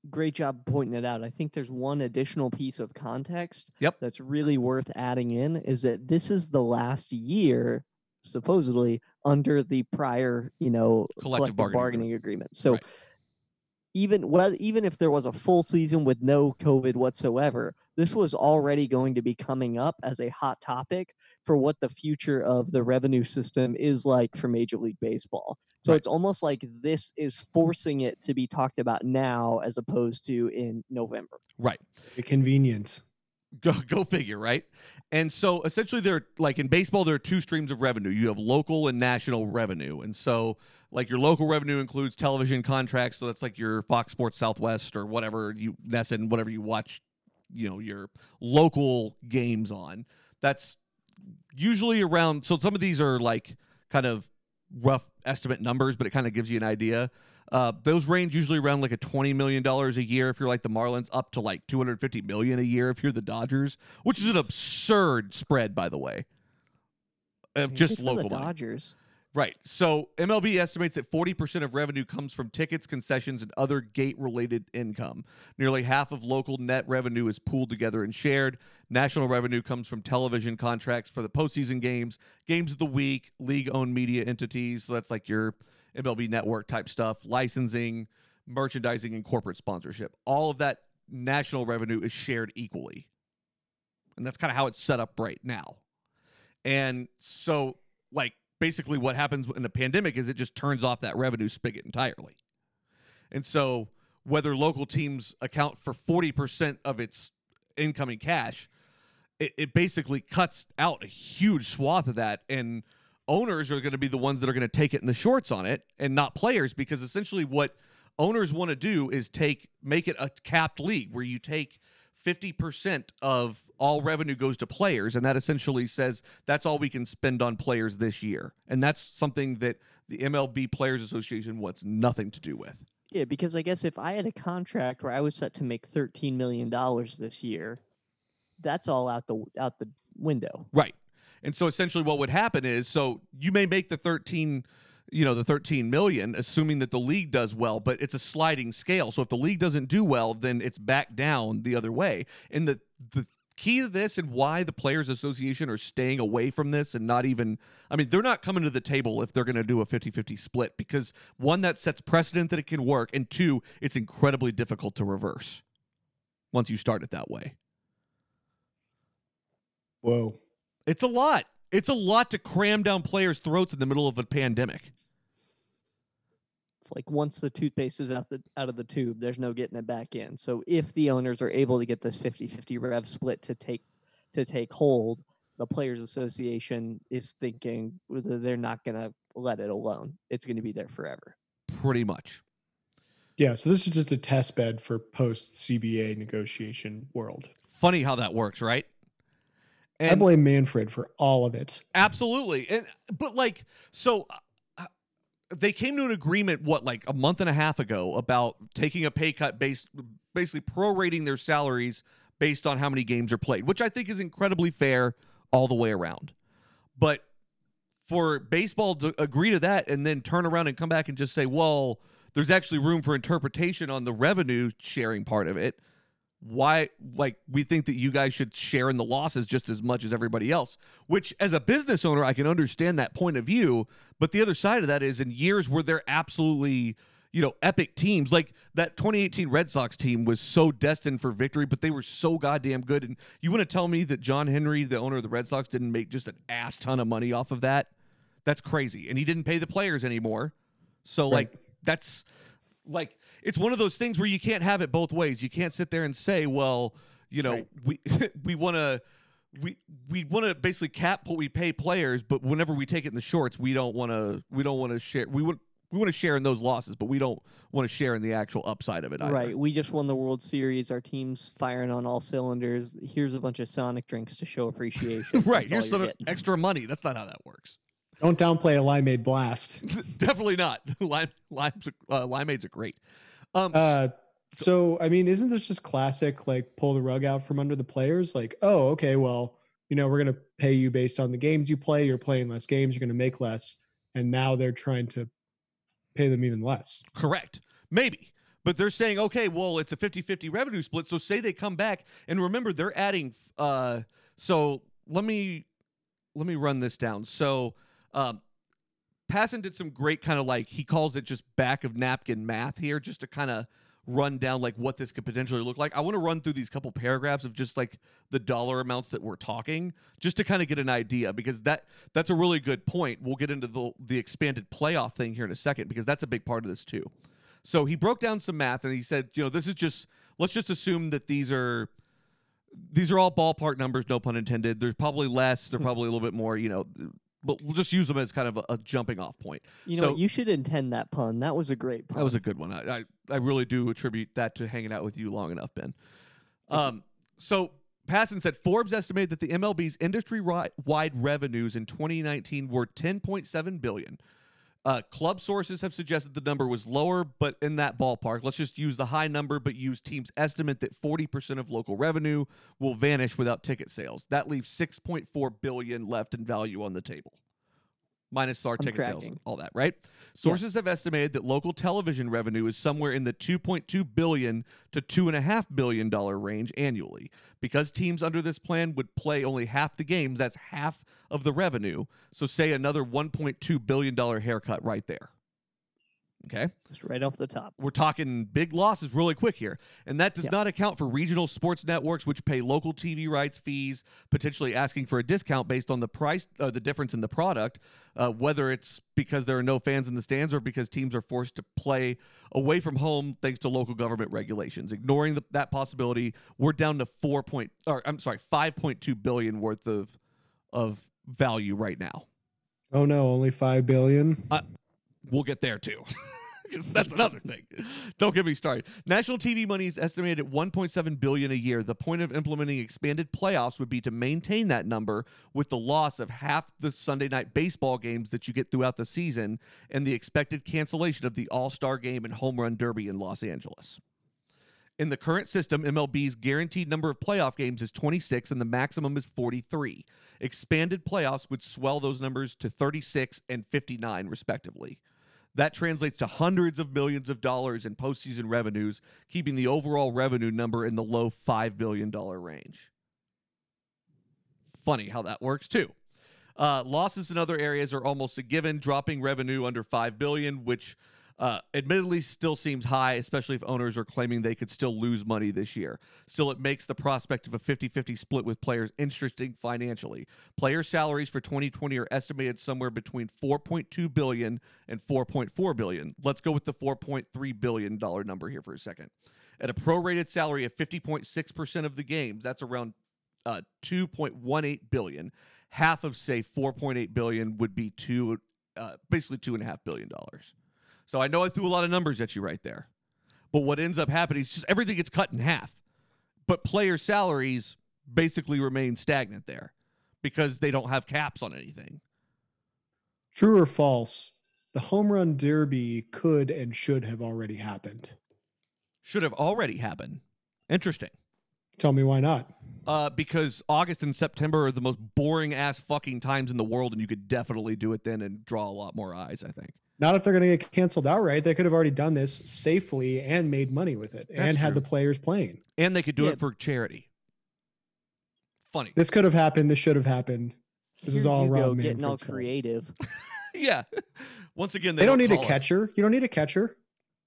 great job pointing it out. I think there's one additional piece of context Yep. that's really worth adding in is that this is the last year supposedly under the prior, you know, Collective bargaining bargaining agreement. So Right. even well even if there was a full season with no covid whatsoever this was already going to be coming up as a hot topic for what the future of the revenue system is like for major league baseball so Right. it's almost like this is forcing it to be talked about now as opposed to in november Right. Convenient. Go go figure, right? And so essentially there like in baseball there are two streams of revenue. You have local and national revenue. And so like your local revenue includes television contracts, so that's like your Fox Sports Southwest or whatever you NESN, whatever you watch, you know, your local games on. That's usually around so some of these are like kind of rough estimate numbers, but it kind of gives you an idea. Uh, those range usually around like a twenty million dollars a year if you're like the Marlins, up to like two hundred fifty million a year if you're the Dodgers, which is an absurd spread, by the way. Of just local the dodgers Right. So MLB estimates that 40% of revenue comes from tickets, concessions, and other gate related income. Nearly half of local net revenue is pooled together and shared. National revenue comes from television contracts for the postseason games, games of the week, league owned media entities. So that's like your MLB network type stuff, licensing, merchandising, and corporate sponsorship. All of that national revenue is shared equally. And that's kind of how it's set up right now. And so, like, basically what happens in a pandemic is it just turns off that revenue spigot entirely. And so, whether local teams account for 40% of its incoming cash, it, it basically cuts out a huge swath of that. And owners are going to be the ones that are going to take it in the shorts on it and not players because essentially what owners want to do is take make it a capped league where you take 50% of all revenue goes to players and that essentially says that's all we can spend on players this year and that's something that the MLB Players Association wants nothing to do with Yeah, because I guess if I had a contract where I was set to make thirteen million dollars this year, that's all out the out the window. Right. And so essentially what would happen is so you may make the 13 you know the 13 million assuming that the league does well but it's a sliding scale so if the league doesn't do well then it's back down the other way and the the key to this and why the players association are staying away from this and not even i mean they're not coming to the table if they're going to do a 50-50 split because one that sets precedent that it can work and two it's incredibly difficult to reverse once you start it that way Whoa. It's a lot. It's a lot to cram down players' throats in the middle of a pandemic. It's like once the toothpaste is out the out of the tube, there's no getting it back in. So if the owners are able to get this 50-50 rev split to take to take hold, the players association is thinking that they're not going to let it alone. It's going to be there forever. Pretty much. Yeah, so this is just a test bed for post CBA negotiation world. Funny how that works, right? And I blame Manfred for all of it. absolutely. And but like so they came to an agreement what like a month and a half ago about taking a pay cut based basically prorating their salaries based on how many games are played, which I think is incredibly fair all the way around. But for baseball to agree to that and then turn around and come back and just say, well, there's actually room for interpretation on the revenue sharing part of it. Why, like, we think that you guys should share in the losses just as much as everybody else, which as a business owner, I can understand that point of view. But the other side of that is in years where they're absolutely, you know, epic teams, like that 2018 Red Sox team was so destined for victory, but they were so goddamn good. And you want to tell me that John Henry, the owner of the Red Sox, didn't make just an ass ton of money off of that? That's crazy. And he didn't pay the players anymore. So, Right. like, that's like it's one of those things where you can't have it both ways. You can't sit there and say, well, you know, Right. we *laughs* we want to we we want to basically cap what we pay players, but whenever we take it in the shorts, we don't want to we don't want to share we want we want to share in those losses, but we don't want to share in the actual upside of it either. Right. We just won the World Series. Our team's firing on all cylinders. Here's a bunch of Sonic drinks to show appreciation. *laughs* Right. That's Here's some getting. extra money. That's not how that works. Don't downplay a limeade blast. *laughs* Definitely not. Lime, lime's, uh, limeades are great. Um, Uh, so I mean, isn't this just classic? Like, pull the rug out from under the players. Like, oh, okay, well, you know, we're gonna pay you based on the games you play. You're playing less games. You're gonna make less, and now they're trying to pay them even less. Correct. Maybe. But they're saying, okay, well, it's a 50 50 revenue split. So say they come back and remember they're adding uh so let me let me run this down. So um Passan did some great kind of like he calls it just back of napkin math here, just to kind of run down like what this could potentially look like. I want to run through these couple paragraphs of just like the dollar amounts that we're talking, just to kind of get an idea because that that's a really good point. We'll get into the the expanded playoff thing here in a second because that's a big part of this too. So he broke down some math and he said, you know, this is just let's just assume that these are these are all ballpark numbers, no pun intended. There's probably less, they're hmm. probably a little bit more, you know, but we'll just use them as kind of a, a jumping off point. You know, So- what? you should intend that pun. That was a great pun. That was a good one. I, I, I really do attribute that to hanging out with you long enough, Ben. Um, so Passan said Forbes estimated that the MLB's industry-wide revenues in 2019 were 10.7 billion. Uh, club sources have suggested the number was lower, but in that ballpark. Let's just use the high number, but use teams' estimate that 40% of local revenue will vanish without ticket sales. That leaves 6.4 billion left in value on the table, minus our I'm ticket sales, all that, right? Sources have estimated that local television revenue is somewhere in the 2.2 billion to two and a half billion dollar range annually. Because teams under this plan would play only half the games, that's half of the revenue. So say another 1.2 billion dollar haircut right there. Okay Just right off the top. we're talking big losses really quick here. And that does Yeah. not account for regional sports networks, which pay local TV rights fees, potentially asking for a discount based on the price, uh, the difference in the product, uh, whether it's because there are no fans in the stands or because teams are forced to play away from home thanks to local government regulations. Ignoring the, that possibility, we're down to four point, or I'm sorry, five point two billion worth of of value right now. Oh no, only five billion. We'll get there too. *laughs* that's another thing. Don't get me started. National TV money is estimated at 1.7 billion a year. The point of implementing expanded playoffs would be to maintain that number with the loss of half the Sunday night baseball games that you get throughout the season and the expected cancellation of the All-Star game and Home Run Derby in Los Angeles. In the current system, MLB's guaranteed number of playoff games is 26 and the maximum is 43. Expanded playoffs would swell those numbers to 36 and 59, respectively. That translates to hundreds of millions of dollars in postseason revenues, keeping the overall revenue number in the low $5 billion range. Funny how that works, too. Uh, losses in other areas are almost a given, dropping revenue under 5 billion, which uh, admittedly still seems high, especially if owners are claiming they could still lose money this year. Still, it makes the prospect of a 50 50 split with players interesting financially. Player salaries for 2020 are estimated somewhere between 4.2 billion and 4.4 billion. Let's go with the 4.3 billion dollar number here for a second. At a prorated salary of 50.6% of the games, that's around uh, 2.18 billion. Half of say 4.8 billion would be two, uh, basically two and a half billion dollars. So I know I threw a lot of numbers at you right there. But what ends up happening is just everything gets cut in half. But player salaries basically remain stagnant there because they don't have caps on anything. True or false? The home run derby could and should have already happened. Should have already happened. Interesting. Tell me why not? Uh, because August and September are the most boring ass fucking times in the world, and you could definitely do it then and draw a lot more eyes, I think. Not if they're going to get canceled outright. They could have already done this safely and made money with it That's and had true. the players playing. And they could do Yeah. it for charity. Funny. This could have happened. This should have happened. This is all you Rob go, getting all creative. *laughs* *laughs* yeah. Once again, they, They, don't need a call us. catcher. You don't need a catcher.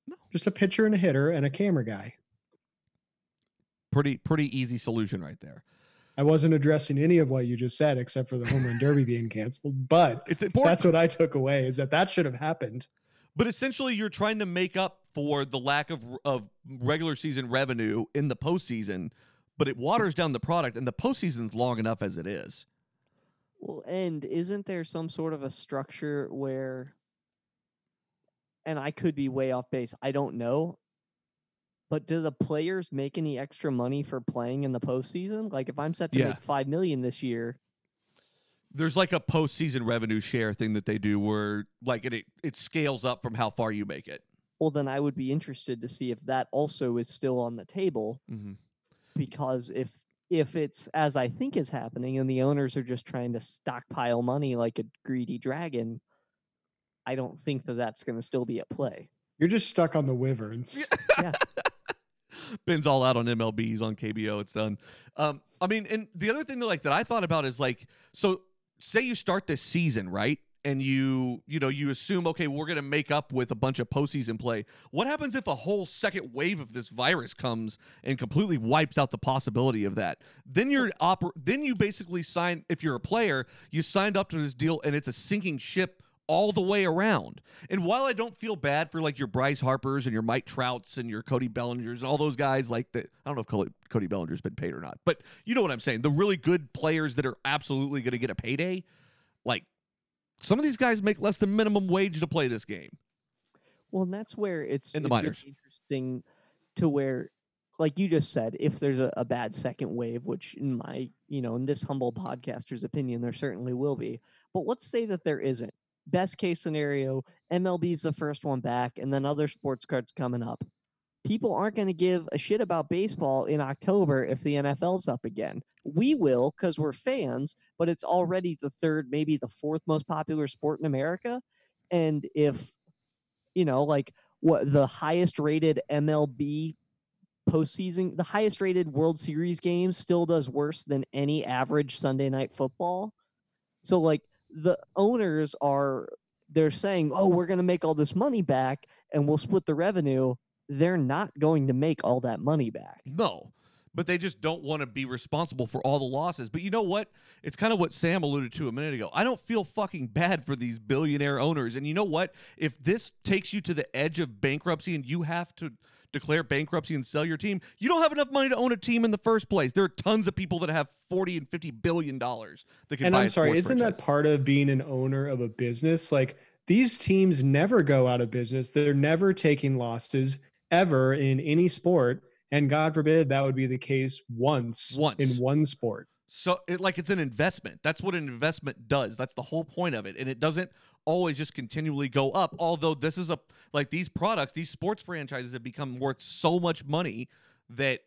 No. Just a pitcher and a hitter and a camera guy. Pretty pretty easy solution right there. I wasn't addressing any of what you just said except for the home run derby being canceled, but It's important. that's what I took away is that that should have happened. But essentially, you're trying to make up for the lack of of regular season revenue in the postseason, but it waters down the product, and the postseason's long enough as it is. Well, and isn't there some sort of a structure where, and I could be way off base, I don't know, but do the players make any extra money for playing in the postseason? Like if I'm set to Yeah. make five million this year, There's like a postseason revenue share thing that they do, where like it it, it scales up from how far you make it. well, then I would be interested to see if that also is still on the table. Mm-hmm. Because if if it's as I think is happening, and the owners are just trying to stockpile money like a greedy dragon, I don't think that that's going to still be at play. You're just stuck on the wyverns. *laughs* Ben's all out on MLBs on KBO. It's done. Um, I mean, and the other thing that like that I thought about is like, so say you start this season right, and you you know you assume okay we're gonna make up with a bunch of postseason play. What happens if a whole second wave of this virus comes and completely wipes out the possibility of that? Then you're oper- Then you basically sign. If you're a player, you signed up to this deal, and it's a sinking ship all the way around. And while I don't feel bad for like your Bryce Harpers and your Mike Trouts and your Cody Bellingers and all those guys, like the I don't know if Cody, Cody Bellinger's been paid or not, but you know what I'm saying. The really good players that are absolutely going to get a payday, like some of these guys make less than minimum wage to play this game. Well, and that's where it's, In the minors. interesting to where, like you just said, if there's a, a bad second wave, which in my, you know, in this humble podcaster's opinion, there certainly will be. But let's say that there isn't. Best case scenario, MLB's the first one back, and then other sports cards coming up. People aren't going to give a shit about baseball in October if the NFL's up again. We will because we're fans, but it's already the third, maybe the fourth most popular sport in America. And if you know, like what the highest rated MLB postseason, the highest rated World Series game still does worse than any average Sunday night football. So like the owners are they're saying, "Oh, we're going to make all this money back and we'll split the revenue." They're not going to make all that money back. No, but they just don't want to be responsible for all the losses. But you know what? It's kind of what Sam alluded to a minute ago. I don't feel fucking bad for these billionaire owners. And you know what? If this takes you to the edge of bankruptcy and you have to declare bankruptcy and sell your team, you don't have enough money to own a team in the first place. There are tons of people that have 40 and 50 billion dollars that can buy. and I'm sorry, isn't that part of being an owner of a business? Like these teams never go out of business. They're never taking losses ever in any sport. And God forbid that would be the case once, Once. in one sport. So it like it's an investment. That's what an investment does. That's the whole point of it. And it doesn't always just continually go up. Although this is a like these products, these sports franchises have become worth so much money that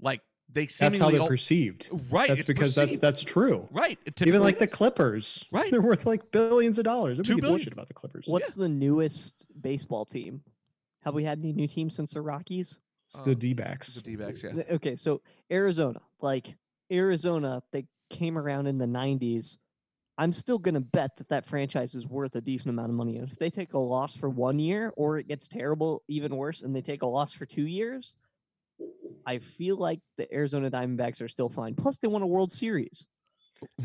like they seem. That's how they're al- perceived. right. That's because that's perceived. that's true. right. It Even typically like the. Clippers, Right. They're worth like billions of dollars. Two Nobody bullshit about the Clippers. What's the newest baseball team? Have we had any new teams since the Rockies? It's Uh, the D backs. the D-backs, yeah. Okay, so Arizona, like Arizona, they came around in the 90s. I'm still going to bet that that franchise is worth a decent amount of money. And if they take a loss for one year or it gets terrible, even worse, and they take a loss for two years, I feel like the Arizona Diamondbacks are still fine. Plus, they won a World Series.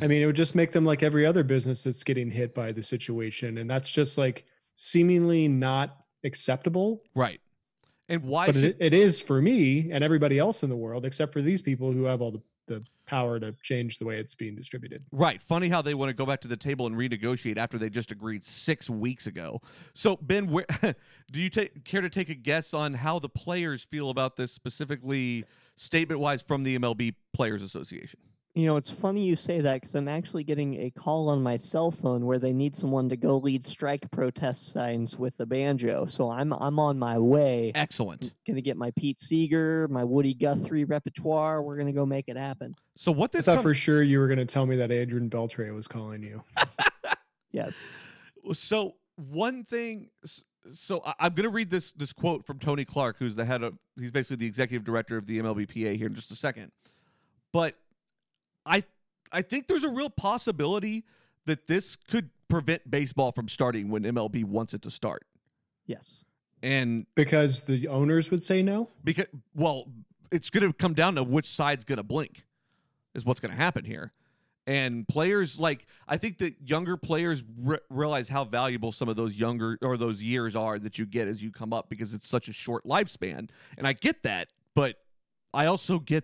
I mean, it would just make them like every other business that's getting hit by the situation. And that's just like seemingly not acceptable. Right. And why but should it, it is for me and everybody else in the world, except for these people who have all the, the power to change the way it's being distributed. Right. Funny how they want to go back to the table and renegotiate after they just agreed six weeks ago. So, Ben, where, *laughs* do you take care to take a guess on how the players feel about this specifically, statement wise, from the MLB Players Association? You know, it's funny you say that because I'm actually getting a call on my cell phone where they need someone to go lead strike protest signs with the banjo. So I'm I'm on my way. Excellent. Gonna get my Pete Seeger, my Woody Guthrie repertoire. We're gonna go make it happen. So, what I this thought com- for sure you were going to tell me that Adrian Beltre was calling you. *laughs* Yes. so one thing so I- i'm going to read this this quote from tony clark who's the head of he's basically the executive director of the mlbpa here in just a second but i i think there's a real possibility that this could prevent baseball from starting when mlb wants it to start Yes. and Because the owners would say no? because well it's going to come down to which side's going to blink is what's going to happen here and players like i think that younger players re- realize how valuable some of those younger or those years are that you get as you come up because it's such a short lifespan and i get that but i also get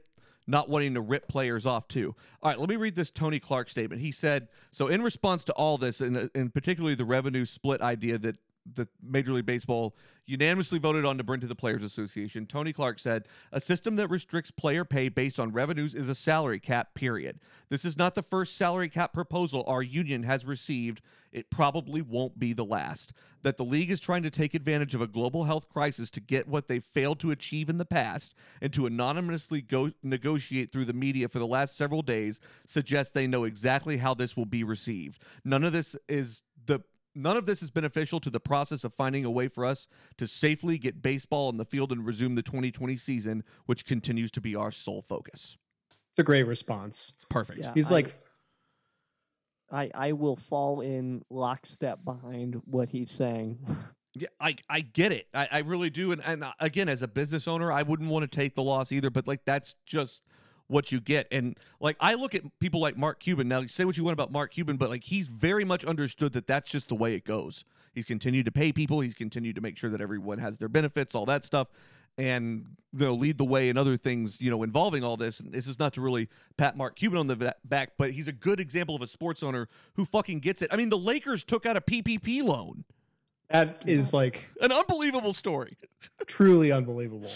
not wanting to rip players off too. All right, let me read this Tony Clark statement. He said, "So in response to all this, and, uh, and particularly the revenue split idea that the Major League Baseball unanimously voted on to bring to the Players Association, Tony Clark said, "A system that restricts player pay based on revenues is a salary cap. Period. This is not the first salary cap proposal our union has received. It probably won't be the last. That the league is trying to take advantage of a global health crisis to get what they've failed to achieve in the past and to anonymously go negotiate through the media for the last several days suggests they know exactly how this will be received. None of this is the None of this is beneficial to the process of finding a way for us to safely get baseball on the field and resume the 2020 season, which continues to be our sole focus. It's a great response. It's perfect. Yeah. He's I- like, I I will fall in lockstep behind what he's saying. *laughs* Yeah, I I get it. I, I really do. And and uh, again, as a business owner, I wouldn't want to take the loss either. But like that's just what you get. And like I look at people like Mark Cuban. Now, you say what you want about Mark Cuban, but like he's very much understood that that's just the way it goes. He's continued to pay people. He's continued to make sure that everyone has their benefits, all that stuff, and you know lead the way in other things you know involving all this. And this is not to really pat Mark Cuban on the back, but he's a good example of a sports owner who fucking gets it. I mean, the Lakers took out a PPP loan. that is like An unbelievable story. *laughs* truly unbelievable.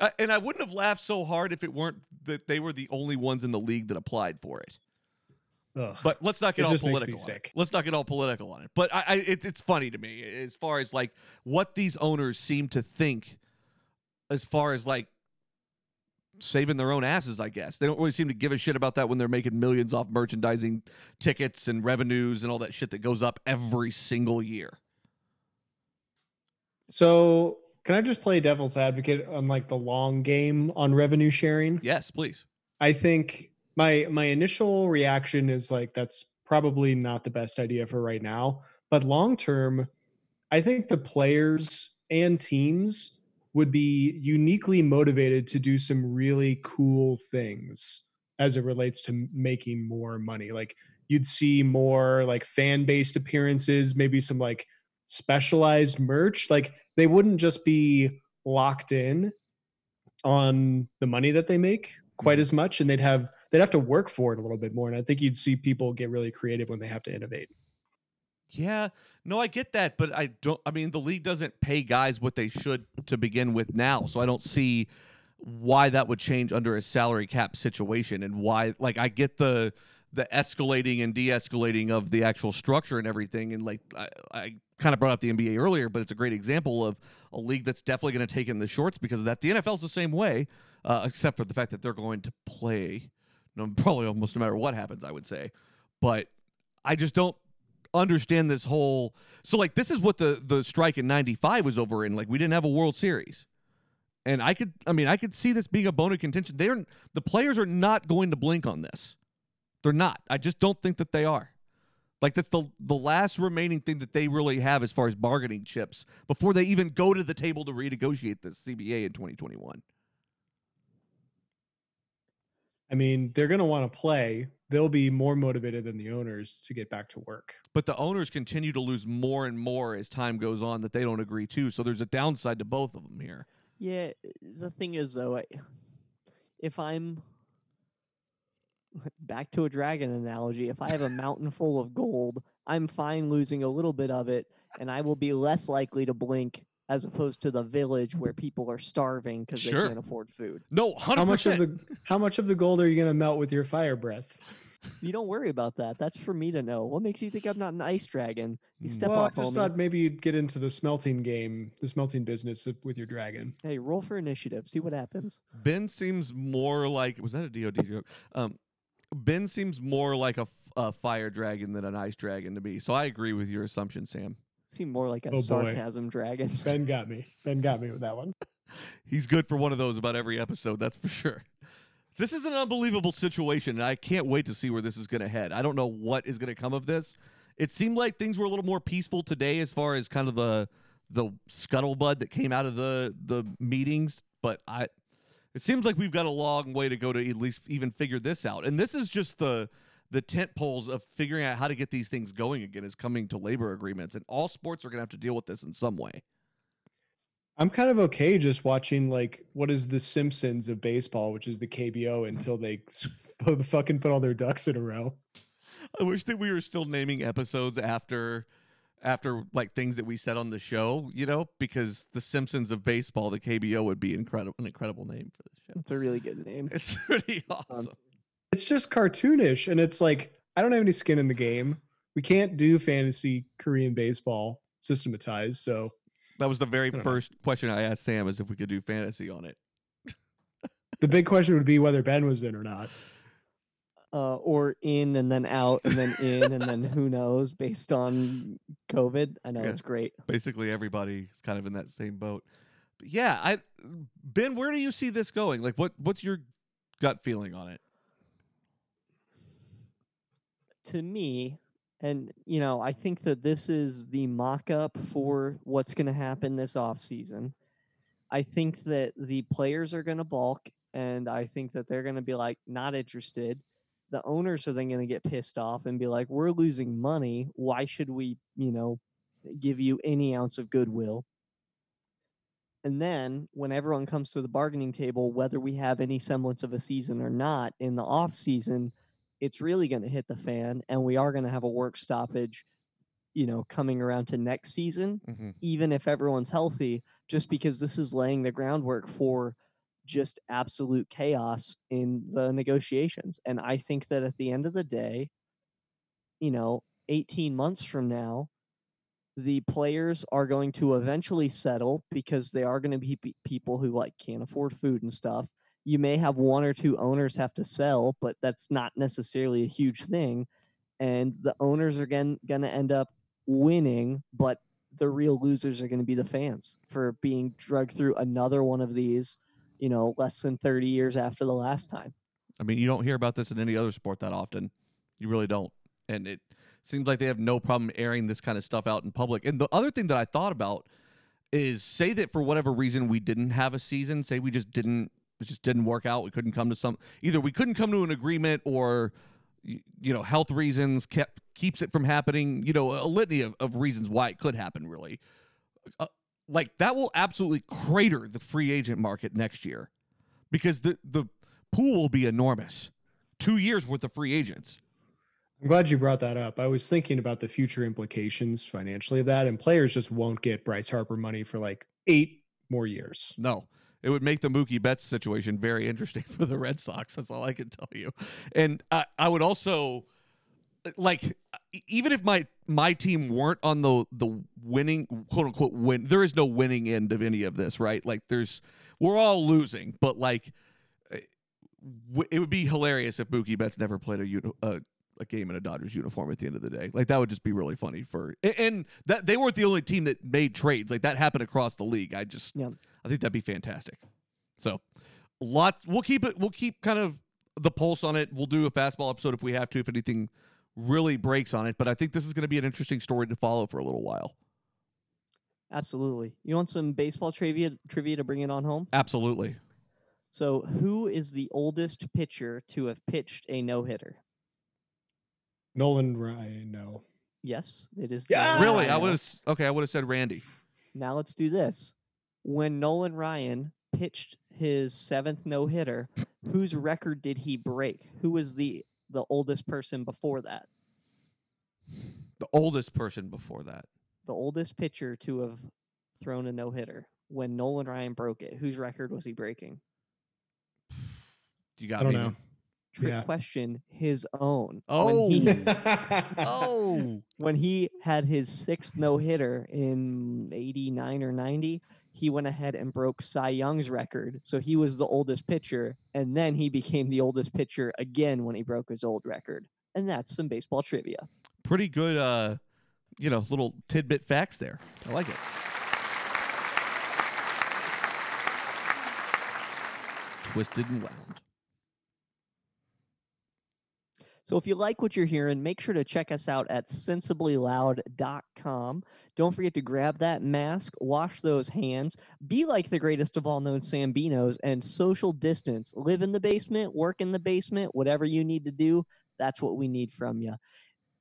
Uh, and I wouldn't have laughed so hard if it weren't that they were the only ones in the league that applied for it. Ugh. But let's not get It all just makes me political. on it. Let's not get all political on it. But I, I it, it's funny to me as far as like what these owners seem to think, as far as like saving their own asses. I guess they don't really seem to give a shit about that when they're making millions off merchandising tickets and revenues and all that shit that goes up every single year. So can I just play devil's advocate on like the long game on revenue sharing? Yes, please. I think my my initial reaction is like that's probably not the best idea for right now, but long term, I think the players and teams would be uniquely motivated to do some really cool things as it relates to making more money. Like you'd see more like fan based appearances, maybe some like specialized merch. Like they wouldn't just be locked in on the money that they make quite mm-hmm. as much and they'd have they'd have to work for it a little bit more and i think you'd see people get really creative when they have to innovate Yeah, no, I get that, but I don't. I mean, the league doesn't pay guys what they should to begin with now, so I don't see why that would change under a salary cap situation and why. Like, I get the the escalating and de-escalating of the actual structure and everything, and like I, I kind of brought up the NBA earlier, but it's a great example of a league that's definitely going to take in the shorts because of that. The NFL's the same way, uh, except for the fact that they're going to play, no, *laughs* probably almost no matter what happens. I would say, but I just don't understand this whole so like this is what the the strike in 95 was over in. Like we didn't have a world series. And i could i mean i could see this being a bone of contention. They're the players are not going to blink on this they're not i just don't think that they are like that's the the last remaining thing that they really have as far as bargaining chips before they even go to the table to renegotiate the cba in 2021 I mean, they're going to want to play. They'll be more motivated than the owners to get back to work. but the owners continue to lose more and more as time goes on that they don't agree to so there's a downside to both of them here Yeah, the thing is though, I, if I'm *laughs* back to a dragon analogy, if I have a mountain full of gold, I'm fine losing a little bit of it, and I will be less likely to blink as opposed to the village where people are starving because Sure. they can't afford food. no 100% How much of the how much of the gold are you going to melt with your fire breath? You don't worry about that. That's for me to know. What makes you think I'm not an ice dragon? You Mm. step well, off, I just homie. thought maybe you'd get into the smelting game, the smelting business with your dragon. Hey, roll for initiative. See what happens. Ben seems more like was that a DoD joke? Um, Ben seems more like a, f- a fire dragon than an ice dragon to me. So I agree with your assumption, Sam. Seem more like a Oh, boy. sarcasm dragon. *laughs* Ben got me. Ben got me with that one. *laughs* He's good for one of those about every episode, that's for sure. This is an unbelievable situation, and I can't wait to see where this is going to head. I don't know what is going to come of this. It seemed like things were a little more peaceful today, as far as kind of the the scuttlebutt that came out of the the meetings. But I, it seems like we've got a long way to go to at least even figure this out. And this is just the the tent poles of figuring out how to get these things going again is coming to labor agreements, and all sports are going to have to deal with this in some way. I'm kind of okay just watching like what is the Simpsons of baseball, which is the KBO, until they *laughs* fucking put all their ducks in a row. I wish that we were still naming episodes after after like things that we said on the show, you know, because the Simpsons of baseball, the KBO would be incredible an incredible name for the show. It's a really good name. *laughs* It's pretty awesome. Um, it's just cartoonish, and it's like I don't have any skin in the game. We can't do fantasy Korean baseball systematized, so That was the very don't know. first question I asked Sam is if we could do fantasy on it. the big question would be whether Ben was in or not. Uh, or in and then out and then in and then who knows based on COVID. I know Yeah. it's great. Basically everybody is kind of in that same boat. But yeah, I Ben, where do you see this going? Like what what's your gut feeling on it? To me, and you know, I think that this is the mock up for what's going to happen this off season. I think that the players are going to balk and I think that they're going to be like not interested. The owners are then going to get pissed off and be like, "We're losing money. Why should we, you know, give you any ounce of goodwill?" And then when everyone comes to the bargaining table, whether we have any semblance of a season or not in the off season, it's really going to hit the fan, and we are going to have a work stoppage, you know, coming around to next season, Mm-hmm. even if everyone's healthy, just because this is laying the groundwork for just absolute chaos in the negotiations. And I think that at the end of the day, you know, 18 months from now, the players are going to eventually settle because they are going to be pe- people who like can't afford food and stuff. You may have one or two owners have to sell, but that's not necessarily a huge thing. And the owners are going to end up winning, but the real losers are going to be the fans for being drugged through another one of these, you know, less than 30 years after the last time. I mean, you don't hear about this in any other sport that often. You really don't. And it seems like they have no problem airing this kind of stuff out in public. And the other thing that I thought about is say that for whatever reason we didn't have a season, say we just didn't it just didn't work out, we couldn't come to some either we couldn't come to an agreement or you know, health reasons kept keeps it from happening, you know, a litany of, of reasons why it could happen really. Uh, like that will absolutely crater the free agent market next year because the the pool will be enormous. Two years worth of free agents. I'm glad you brought that up. I was thinking about the future implications financially of that, and players just won't get Bryce Harper money for like eight more years. No, it would make the Mookie Betts situation very interesting *laughs* for the Red Sox. That's all I can tell you. And I, I would also like even if my my team weren't on the the winning quote unquote win there is no winning end of any of this right? Like there's we're all losing but like eh, it would be hilarious if Mookie Betts never played a uni- a, a game in a Dodgers uniform at the end of the day. Like that would just be really funny for and, and that they weren't the only team that made trades. Like that happened across the league. I just Yeah. I think that'd be fantastic. So lots we'll keep it we'll keep kind of the pulse on it. We'll do a fastball episode if we have to if anything really breaks on it but i think this is going to be an interesting story to follow for a little while Absolutely. You want some baseball trivia trivia to bring it on home? absolutely So, who is the oldest pitcher to have pitched a no hitter? Nolan Ryan, no. Yes, it is. Yeah! Nolan really i Ryan. would have okay i would have said randy Now let's do this. When Nolan Ryan pitched his seventh no hitter, whose record did he break? Who was the the oldest person before that? the oldest person before that The oldest pitcher to have thrown a no hitter when Nolan Ryan broke it. Whose record was he breaking? you got I don't me know. Trick Yeah. question, his own. Oh. When he, oh. *laughs* oh when he had his sixth no hitter in 89 or 90, he went ahead and broke Cy Young's record. So he was the oldest pitcher. And then he became the oldest pitcher again when he broke his old record. And that's some baseball trivia. pretty good uh you know little tidbit facts there i like it twisted and wound So if you like what you're hearing, make sure to check us out at sensiblyloud.com. Don't forget to grab that mask, wash those hands, be like the greatest of all known Sambinos, and social distance. Live in the basement, work in the basement, whatever you need to do, that's what we need from you.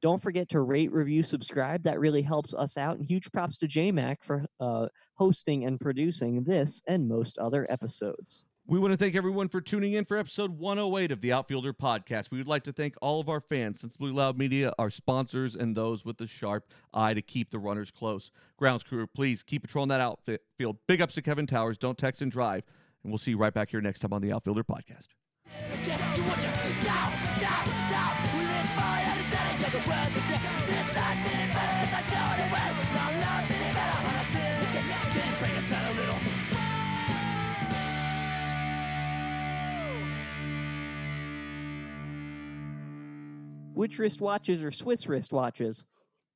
Don't forget to rate, review, subscribe. That really helps us out. And huge props to J-Mac for uh, hosting and producing this and most other episodes. We want to thank everyone for tuning in for episode 108 of the Outfielder Podcast. We would like to thank all of our fans, Sensibly Loud Media, our sponsors, and those with the sharp eye to keep the runners close. Grounds crew, please keep patrolling that outfield. Big ups to Kevin Towers. Don't text and drive. And we'll see you right back here next time on the Outfielder Podcast. Which wristwatches are Swiss wristwatches?